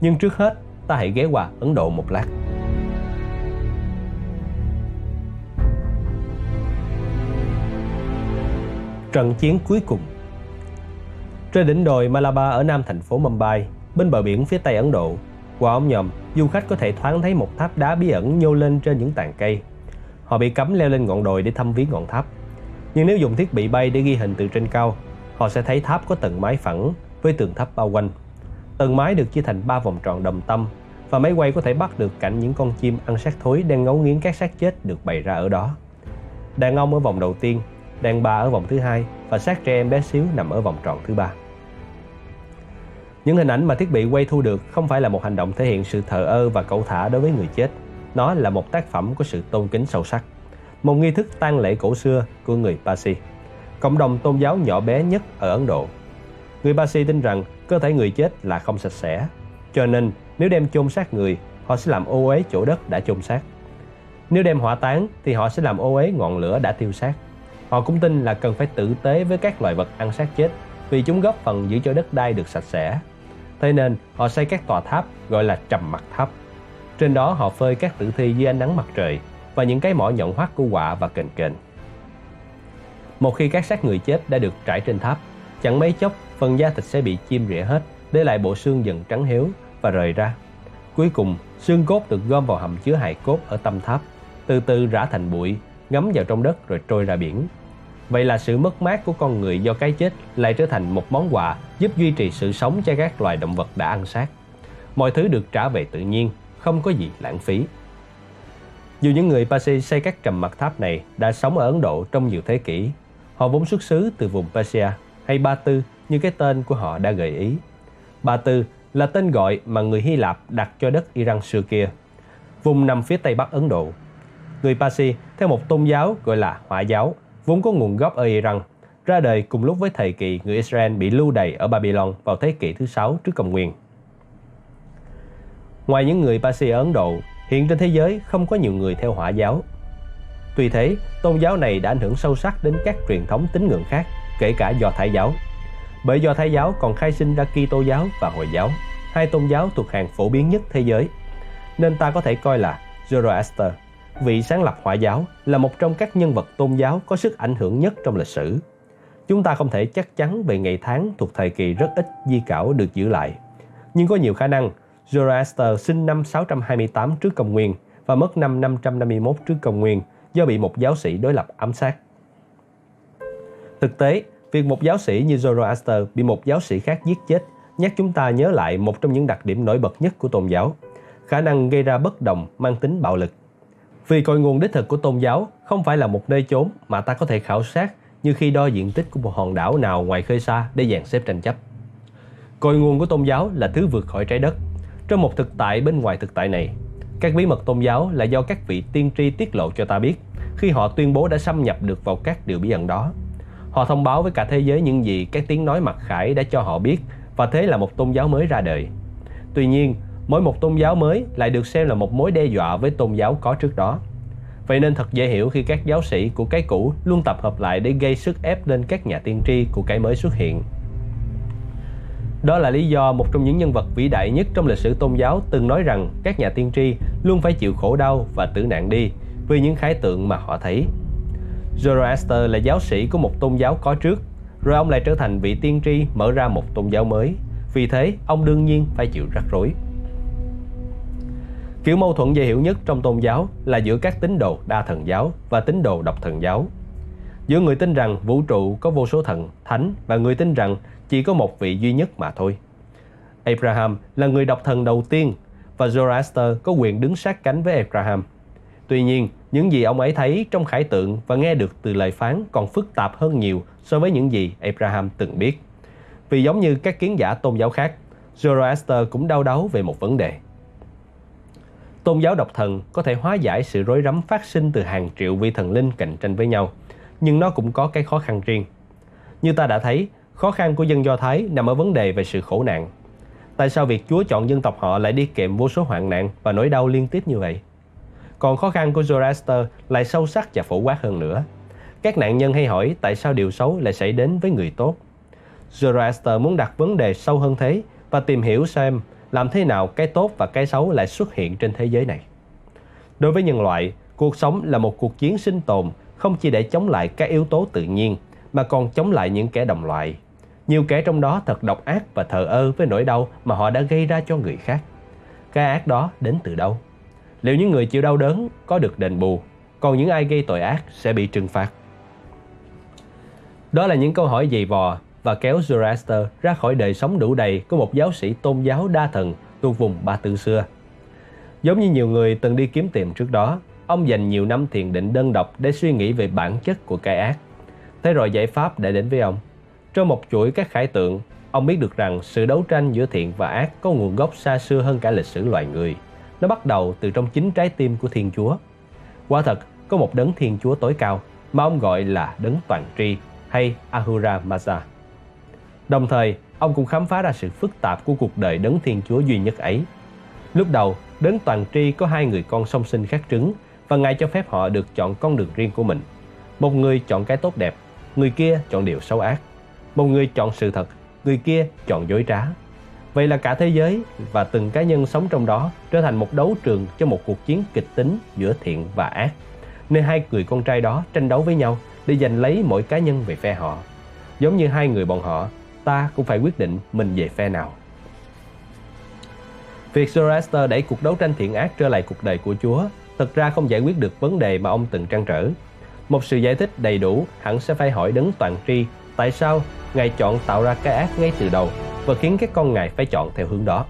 Nhưng trước hết, ta hãy ghé qua Ấn Độ một lát. Trận chiến cuối cùng Trên đỉnh đồi Malabar ở nam thành phố Mumbai, bên bờ biển phía tây Ấn Độ, qua ống nhòm, du khách có thể thoáng thấy một tháp đá bí ẩn nhô lên trên những tàn cây. Họ bị cấm leo lên ngọn đồi để thăm viếng ngọn tháp. Nhưng nếu dùng thiết bị bay để ghi hình từ trên cao, họ sẽ thấy tháp có tầng mái phẳng với tường thấp bao quanh. Tầng mái được chia thành ba vòng tròn đồng tâm và máy quay có thể bắt được cảnh những con chim ăn xác thối đang ngấu nghiến các xác chết được bày ra ở đó. Đàn ông ở vòng đầu tiên, đàn bà ở vòng thứ hai và xác trẻ em bé xíu nằm ở vòng tròn thứ ba. Những hình ảnh mà thiết bị quay thu được không phải là một hành động thể hiện sự thờ ơ và cẩu thả đối với người chết. Nó là một tác phẩm có sự tôn kính sâu sắc. Một nghi thức tang lễ cổ xưa của người Parsi, cộng đồng tôn giáo nhỏ bé nhất ở Ấn Độ. Người Parsi tin rằng cơ thể người chết là không sạch sẽ, cho nên nếu đem chôn xác người, họ sẽ làm ô uế chỗ đất đã chôn xác. Nếu đem hỏa táng thì họ sẽ làm ô uế ngọn lửa đã tiêu xác. Họ cũng tin là cần phải tử tế với các loài vật ăn xác chết vì chúng góp phần giữ cho đất đai được sạch sẽ Thế nên họ xây các tòa tháp gọi là trầm mặt tháp. Trên đó họ phơi các tử thi dưới ánh nắng mặt trời và những cái mỏ nhọn hoắt của quạ và kền kền. Một khi các xác người chết đã được trải trên tháp, chẳng mấy chốc phần da thịt sẽ bị chim rỉa hết, để lại bộ xương dần trắng héo và rời ra. Cuối cùng, xương cốt được gom vào hầm chứa hài cốt ở tâm tháp, từ từ rã thành bụi, ngấm vào trong đất rồi trôi ra biển. Vậy là sự mất mát của con người do cái chết lại trở thành một món quà giúp duy trì sự sống cho các loài động vật đã ăn xác. Mọi thứ được trả về tự nhiên, không có gì lãng phí. Dù những người Pasi xây các trầm mặt tháp này đã sống ở Ấn Độ trong nhiều thế kỷ, họ vốn xuất xứ từ vùng Persia hay Ba Tư như cái tên của họ đã gợi ý. Ba Tư là tên gọi mà người Hy Lạp đặt cho đất Iran xưa kia, vùng nằm phía tây bắc Ấn Độ. Người Pasi theo một tôn giáo gọi là Hỏa giáo vốn có nguồn gốc ở Iran, ra đời cùng lúc với thời kỳ người Israel bị lưu đày ở Babylon vào thế kỷ thứ 6 trước công nguyên. Ngoài những người Parsi ở Ấn Độ, hiện trên thế giới không có nhiều người theo hỏa giáo. Tuy thế, tôn giáo này đã ảnh hưởng sâu sắc đến các truyền thống tín ngưỡng khác, kể cả Do Thái giáo. Bởi Do Thái giáo còn khai sinh ra Kitô giáo và Hồi giáo, hai tôn giáo thuộc hàng phổ biến nhất thế giới. Nên ta có thể coi là Zoroaster vị sáng lập hỏa giáo là một trong các nhân vật tôn giáo có sức ảnh hưởng nhất trong lịch sử. Chúng ta không thể chắc chắn về ngày tháng thuộc thời kỳ rất ít di cảo được giữ lại. Nhưng có nhiều khả năng Zoroaster sinh năm 628 trước công nguyên và mất năm 551 trước công nguyên do bị một giáo sĩ đối lập ám sát. Thực tế, việc một giáo sĩ như Zoroaster bị một giáo sĩ khác giết chết nhắc chúng ta nhớ lại một trong những đặc điểm nổi bật nhất của tôn giáo, khả năng gây ra bất đồng mang tính bạo lực vì cội nguồn đích thực của tôn giáo không phải là một nơi chốn mà ta có thể khảo sát như khi đo diện tích của một hòn đảo nào ngoài khơi xa để dàn xếp tranh chấp. Cội nguồn của tôn giáo là thứ vượt khỏi trái đất. Trong một thực tại bên ngoài thực tại này, các bí mật tôn giáo là do các vị tiên tri tiết lộ cho ta biết khi họ tuyên bố đã xâm nhập được vào các điều bí ẩn đó. Họ thông báo với cả thế giới những gì các tiếng nói mặc khải đã cho họ biết và thế là một tôn giáo mới ra đời. Tuy nhiên, mỗi một tôn giáo mới lại được xem là một mối đe dọa với tôn giáo có trước đó. Vậy nên thật dễ hiểu khi các giáo sĩ của cái cũ luôn tập hợp lại để gây sức ép lên các nhà tiên tri của cái mới xuất hiện. Đó là lý do một trong những nhân vật vĩ đại nhất trong lịch sử tôn giáo từng nói rằng các nhà tiên tri luôn phải chịu khổ đau và tử nạn đi vì những khái tượng mà họ thấy. Zoroaster là giáo sĩ của một tôn giáo có trước, rồi ông lại trở thành vị tiên tri mở ra một tôn giáo mới. Vì thế, ông đương nhiên phải chịu rắc rối. Kiểu mâu thuẫn dễ hiểu nhất trong tôn giáo là giữa các tín đồ đa thần giáo và tín đồ độc thần giáo. Giữa người tin rằng vũ trụ có vô số thần, thánh và người tin rằng chỉ có một vị duy nhất mà thôi. Abraham là người độc thần đầu tiên và Zoroaster có quyền đứng sát cánh với Abraham. Tuy nhiên, những gì ông ấy thấy trong khải tượng và nghe được từ lời phán còn phức tạp hơn nhiều so với những gì Abraham từng biết. Vì giống như các kiến giả tôn giáo khác, Zoroaster cũng đau đáu về một vấn đề. Tôn giáo độc thần có thể hóa giải sự rối rắm phát sinh từ hàng triệu vị thần linh cạnh tranh với nhau, nhưng nó cũng có cái khó khăn riêng. Như ta đã thấy, khó khăn của dân Do Thái nằm ở vấn đề về sự khổ nạn. Tại sao việc Chúa chọn dân tộc họ lại đi kèm vô số hoạn nạn và nỗi đau liên tiếp như vậy? Còn khó khăn của Zoroaster lại sâu sắc và phổ quát hơn nữa. Các nạn nhân hay hỏi tại sao điều xấu lại xảy đến với người tốt. Zoroaster muốn đặt vấn đề sâu hơn thế và tìm hiểu xem làm thế nào cái tốt và cái xấu lại xuất hiện trên thế giới này. Đối với nhân loại, cuộc sống là một cuộc chiến sinh tồn không chỉ để chống lại các yếu tố tự nhiên mà còn chống lại những kẻ đồng loại. Nhiều kẻ trong đó thật độc ác và thờ ơ với nỗi đau mà họ đã gây ra cho người khác. Cái ác đó đến từ đâu? Liệu những người chịu đau đớn có được đền bù, còn những ai gây tội ác sẽ bị trừng phạt? Đó là những câu hỏi dày vò và kéo Zoroaster ra khỏi đời sống đủ đầy của một giáo sĩ tôn giáo đa thần thuộc vùng Ba Tư xưa. Giống như nhiều người từng đi kiếm tìm trước đó, ông dành nhiều năm thiền định đơn độc để suy nghĩ về bản chất của cái ác. Thế rồi giải pháp đã đến với ông. Trong một chuỗi các khải tượng, ông biết được rằng sự đấu tranh giữa thiện và ác có nguồn gốc xa xưa hơn cả lịch sử loài người. Nó bắt đầu từ trong chính trái tim của Thiên Chúa. Quả thật, có một đấng Thiên Chúa tối cao mà ông gọi là đấng toàn tri hay Ahura Mazda. Đồng thời, ông cũng khám phá ra sự phức tạp của cuộc đời đấng Thiên Chúa duy nhất ấy. Lúc đầu, đấng toàn tri có hai người con song sinh khác trứng và Ngài cho phép họ được chọn con đường riêng của mình. Một người chọn cái tốt đẹp, người kia chọn điều xấu ác. Một người chọn sự thật, người kia chọn dối trá. Vậy là cả thế giới và từng cá nhân sống trong đó trở thành một đấu trường cho một cuộc chiến kịch tính giữa thiện và ác. Nơi hai người con trai đó tranh đấu với nhau để giành lấy mỗi cá nhân về phe họ. Giống như hai người bọn họ, ta cũng phải quyết định mình về phe nào. Việc Zoroaster đẩy cuộc đấu tranh thiện ác trở lại cuộc đời của Chúa thực ra không giải quyết được vấn đề mà ông từng trăn trở. Một sự giải thích đầy đủ hẳn sẽ phải hỏi đấng toàn tri tại sao Ngài chọn tạo ra cái ác ngay từ đầu và khiến các con Ngài phải chọn theo hướng đó.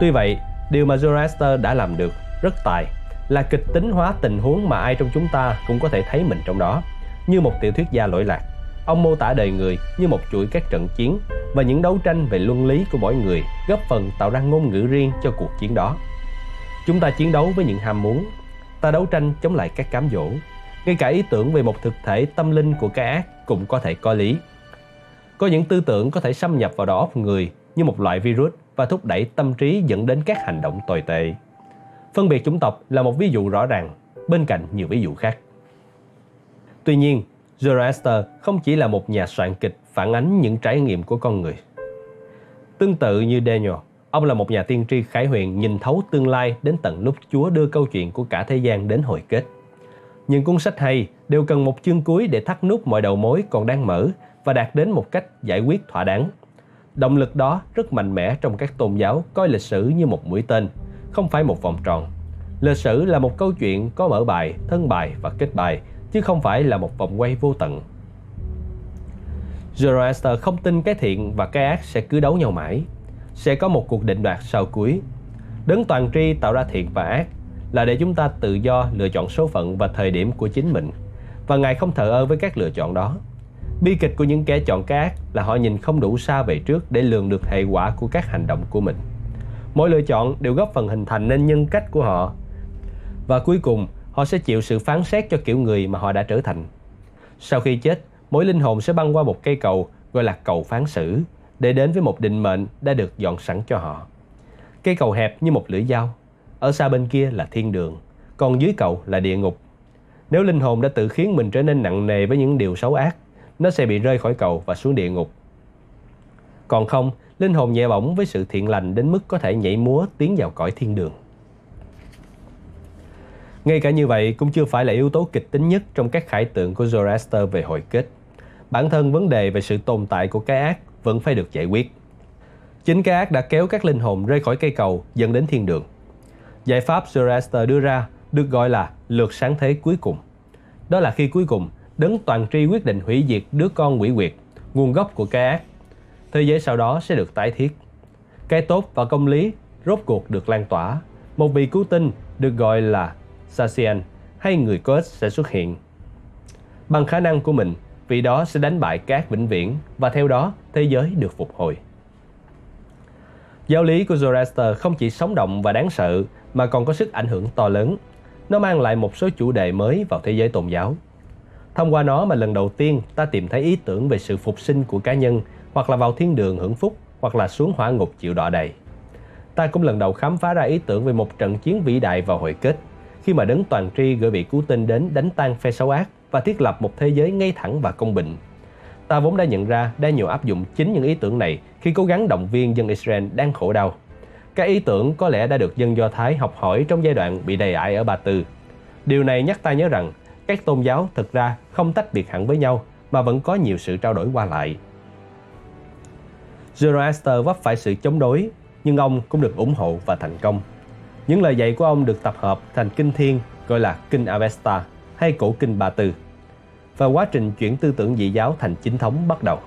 Tuy vậy, điều mà Zoroaster đã làm được rất tài là kịch tính hóa tình huống mà ai trong chúng ta cũng có thể thấy mình trong đó, như một tiểu thuyết gia lỗi lạc. Ông mô tả đời người như một chuỗi các trận chiến và những đấu tranh về luân lý của mỗi người góp phần tạo ra ngôn ngữ riêng cho cuộc chiến đó. Chúng ta chiến đấu với những ham muốn, ta đấu tranh chống lại các cám dỗ. Ngay cả ý tưởng về một thực thể tâm linh của cái ác cũng có thể có lý. Có những tư tưởng có thể xâm nhập vào đầu óc người như một loại virus và thúc đẩy tâm trí dẫn đến các hành động tồi tệ. Phân biệt chủng tộc là một ví dụ rõ ràng, bên cạnh nhiều ví dụ khác. Tuy nhiên, Zoroaster không chỉ là một nhà soạn kịch phản ánh những trải nghiệm của con người. Tương tự như Daniel, ông là một nhà tiên tri khải huyền nhìn thấu tương lai đến tận lúc Chúa đưa câu chuyện của cả thế gian đến hồi kết. Những cuốn sách hay đều cần một chương cuối để thắt nút mọi đầu mối còn đang mở và đạt đến một cách giải quyết thỏa đáng. Động lực đó rất mạnh mẽ trong các tôn giáo coi lịch sử như một mũi tên, không phải một vòng tròn. Lịch sử là một câu chuyện có mở bài, thân bài và kết bài, chứ không phải là một vòng quay vô tận. Zoroaster không tin cái thiện và cái ác sẽ cứ đấu nhau mãi. Sẽ có một cuộc định đoạt sau cuối. Đấng toàn tri tạo ra thiện và ác là để chúng ta tự do lựa chọn số phận và thời điểm của chính mình. Và Ngài không thờ ơ với các lựa chọn đó. Bi kịch của những kẻ chọn cái ác là họ nhìn không đủ xa về trước để lường được hệ quả của các hành động của mình. Mỗi lựa chọn đều góp phần hình thành nên nhân cách của họ. Và cuối cùng, họ sẽ chịu sự phán xét cho kiểu người mà họ đã trở thành. Sau khi chết, mỗi linh hồn sẽ băng qua một cây cầu gọi là cầu phán xử để đến với một định mệnh đã được dọn sẵn cho họ. Cây cầu hẹp như một lưỡi dao, ở xa bên kia là thiên đường, còn dưới cầu là địa ngục. Nếu linh hồn đã tự khiến mình trở nên nặng nề với những điều xấu ác, nó sẽ bị rơi khỏi cầu và xuống địa ngục. Còn không, linh hồn nhẹ bỏng với sự thiện lành đến mức có thể nhảy múa tiến vào cõi thiên đường. Ngay cả như vậy cũng chưa phải là yếu tố kịch tính nhất trong các khải tượng của Zoroaster về hồi kết. Bản thân vấn đề về sự tồn tại của cái ác vẫn phải được giải quyết. Chính cái ác đã kéo các linh hồn rơi khỏi cây cầu dẫn đến thiên đường. Giải pháp Zoroaster đưa ra được gọi là lượt sáng thế cuối cùng. Đó là khi cuối cùng đấng toàn tri quyết định hủy diệt đứa con quỷ quyệt, nguồn gốc của cái ác. Thế giới sau đó sẽ được tái thiết. Cái tốt và công lý rốt cuộc được lan tỏa. Một vị cứu tinh được gọi là Sasian hay người có ích sẽ xuất hiện. Bằng khả năng của mình, vị đó sẽ đánh bại các vĩnh viễn và theo đó thế giới được phục hồi. Giáo lý của Zoroaster không chỉ sống động và đáng sợ mà còn có sức ảnh hưởng to lớn. Nó mang lại một số chủ đề mới vào thế giới tôn giáo. Thông qua nó mà lần đầu tiên ta tìm thấy ý tưởng về sự phục sinh của cá nhân hoặc là vào thiên đường hưởng phúc hoặc là xuống hỏa ngục chịu đọa đầy. Ta cũng lần đầu khám phá ra ý tưởng về một trận chiến vĩ đại vào hồi kết khi mà đấng toàn tri gửi vị cứu tinh đến đánh tan phe xấu ác và thiết lập một thế giới ngay thẳng và công bình. Ta vốn đã nhận ra đa nhiều áp dụng chính những ý tưởng này khi cố gắng động viên dân Israel đang khổ đau. Các ý tưởng có lẽ đã được dân Do Thái học hỏi trong giai đoạn bị đầy ải ở Ba Tư. Điều này nhắc ta nhớ rằng các tôn giáo thực ra không tách biệt hẳn với nhau mà vẫn có nhiều sự trao đổi qua lại. Zoroaster vấp phải sự chống đối, nhưng ông cũng được ủng hộ và thành công. Những lời dạy của ông được tập hợp thành kinh thiên gọi là Kinh Avesta hay Cổ Kinh Ba Tư. và quá trình chuyển tư tưởng dị giáo thành chính thống bắt đầu.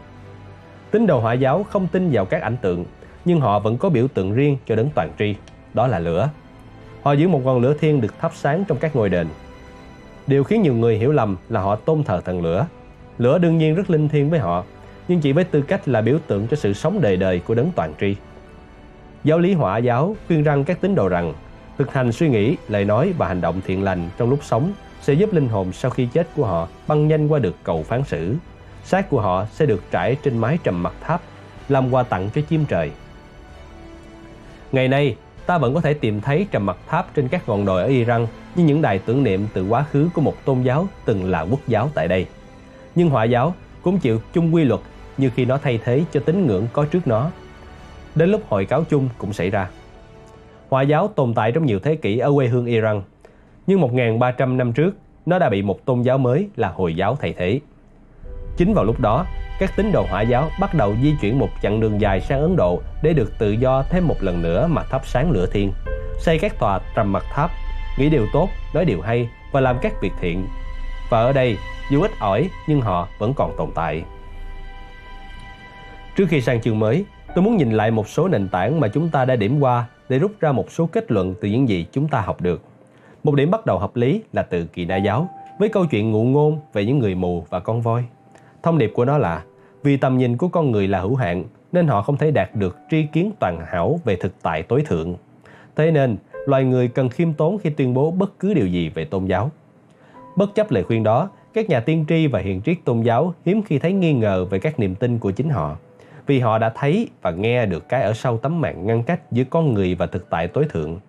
Tín đồ hỏa giáo không tin vào các ảnh tượng, nhưng họ vẫn có biểu tượng riêng cho đấng toàn tri, đó là lửa. Họ giữ một ngọn lửa thiên được thắp sáng trong các ngôi đền. Điều khiến nhiều người hiểu lầm là họ tôn thờ thần lửa. Lửa đương nhiên rất linh thiêng với họ, nhưng chỉ với tư cách là biểu tượng cho sự sống đời đời của đấng toàn tri. Giáo lý hỏa giáo khuyên rằng các tín đồ rằng thực hành suy nghĩ, lời nói và hành động thiện lành trong lúc sống sẽ giúp linh hồn sau khi chết của họ băng nhanh qua được cầu phán xử. Xác của họ sẽ được trải trên mái trầm mặt tháp, làm quà tặng cho chim trời. Ngày nay, ta vẫn có thể tìm thấy trầm mặt tháp trên các ngọn đồi ở Iran như những đài tưởng niệm từ quá khứ của một tôn giáo từng là quốc giáo tại đây. Nhưng hỏa giáo cũng chịu chung quy luật như khi nó thay thế cho tín ngưỡng có trước nó. Đến lúc hội cáo chung cũng xảy ra. Hòa giáo tồn tại trong nhiều thế kỷ ở quê hương Iran, nhưng 1.300 năm trước, nó đã bị một tôn giáo mới là Hồi giáo thay thế. Chính vào lúc đó, các tín đồ hỏa giáo bắt đầu di chuyển một chặng đường dài sang Ấn Độ để được tự do thêm một lần nữa mà thắp sáng lửa thiên, xây các tòa trầm mặt tháp, nghĩ điều tốt, nói điều hay và làm các việc thiện. Và ở đây, dù ít ỏi nhưng họ vẫn còn tồn tại. Trước khi sang chương mới, tôi muốn nhìn lại một số nền tảng mà chúng ta đã điểm qua để rút ra một số kết luận từ những gì chúng ta học được. Một điểm bắt đầu hợp lý là từ kỳ na giáo, với câu chuyện ngụ ngôn về những người mù và con voi. Thông điệp của nó là vì tầm nhìn của con người là hữu hạn nên họ không thể đạt được tri kiến toàn hảo về thực tại tối thượng. Thế nên, loài người cần khiêm tốn khi tuyên bố bất cứ điều gì về tôn giáo. Bất chấp lời khuyên đó, các nhà tiên tri và hiền triết tôn giáo hiếm khi thấy nghi ngờ về các niềm tin của chính họ, vì họ đã thấy và nghe được cái ở sau tấm màn ngăn cách giữa con người và thực tại tối thượng.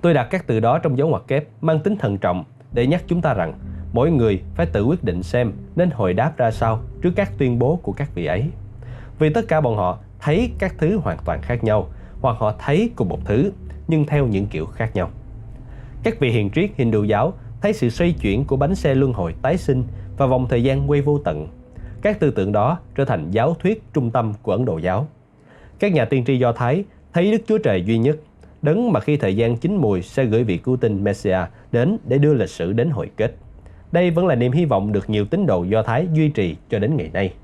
Tôi đặt các từ đó trong dấu ngoặc kép, mang tính thận trọng, để nhắc chúng ta rằng mỗi người phải tự quyết định xem nên hồi đáp ra sao trước các tuyên bố của các vị ấy. Vì tất cả bọn họ thấy các thứ hoàn toàn khác nhau, hoặc họ thấy cùng một thứ, nhưng theo những kiểu khác nhau. Các vị hiền triết, Hindu giáo thấy sự xoay chuyển của bánh xe luân hồi tái sinh và vòng thời gian quay vô tận. Các tư tưởng đó trở thành giáo thuyết trung tâm của Ấn Độ giáo. Các nhà tiên tri Do Thái thấy Đức Chúa Trời duy nhất, đấng mà khi thời gian chín mùi sẽ gửi vị cứu tinh Messiah đến để đưa lịch sử đến hồi kết. Đây vẫn là niềm hy vọng được nhiều tín đồ Do Thái duy trì cho đến ngày nay.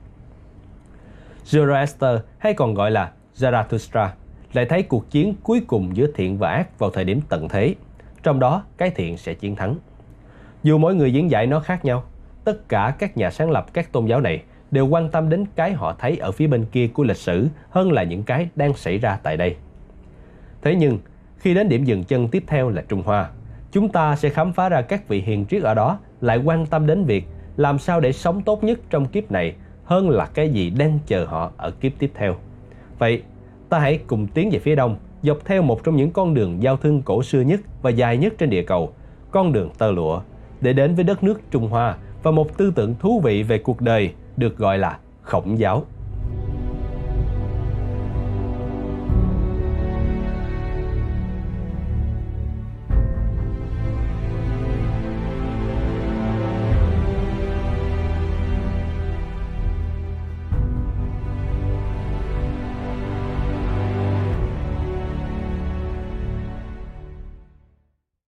Zoroaster hay còn gọi là Zarathustra lại thấy cuộc chiến cuối cùng giữa thiện và ác vào thời điểm tận thế. Trong đó, cái thiện sẽ chiến thắng. Dù mỗi người diễn giải nó khác nhau, tất cả các nhà sáng lập các tôn giáo này đều quan tâm đến cái họ thấy ở phía bên kia của lịch sử hơn là những cái đang xảy ra tại đây. Thế nhưng, khi đến điểm dừng chân tiếp theo là Trung Hoa, chúng ta sẽ khám phá ra các vị hiền triết ở đó lại quan tâm đến việc làm sao để sống tốt nhất trong kiếp này hơn là cái gì đang chờ họ ở kiếp tiếp theo. Vậy, ta hãy cùng tiến về phía đông, dọc theo một trong những con đường giao thương cổ xưa nhất và dài nhất trên địa cầu, con đường tơ lụa, để đến với đất nước Trung Hoa và một tư tưởng thú vị về cuộc đời được gọi là khổng giáo.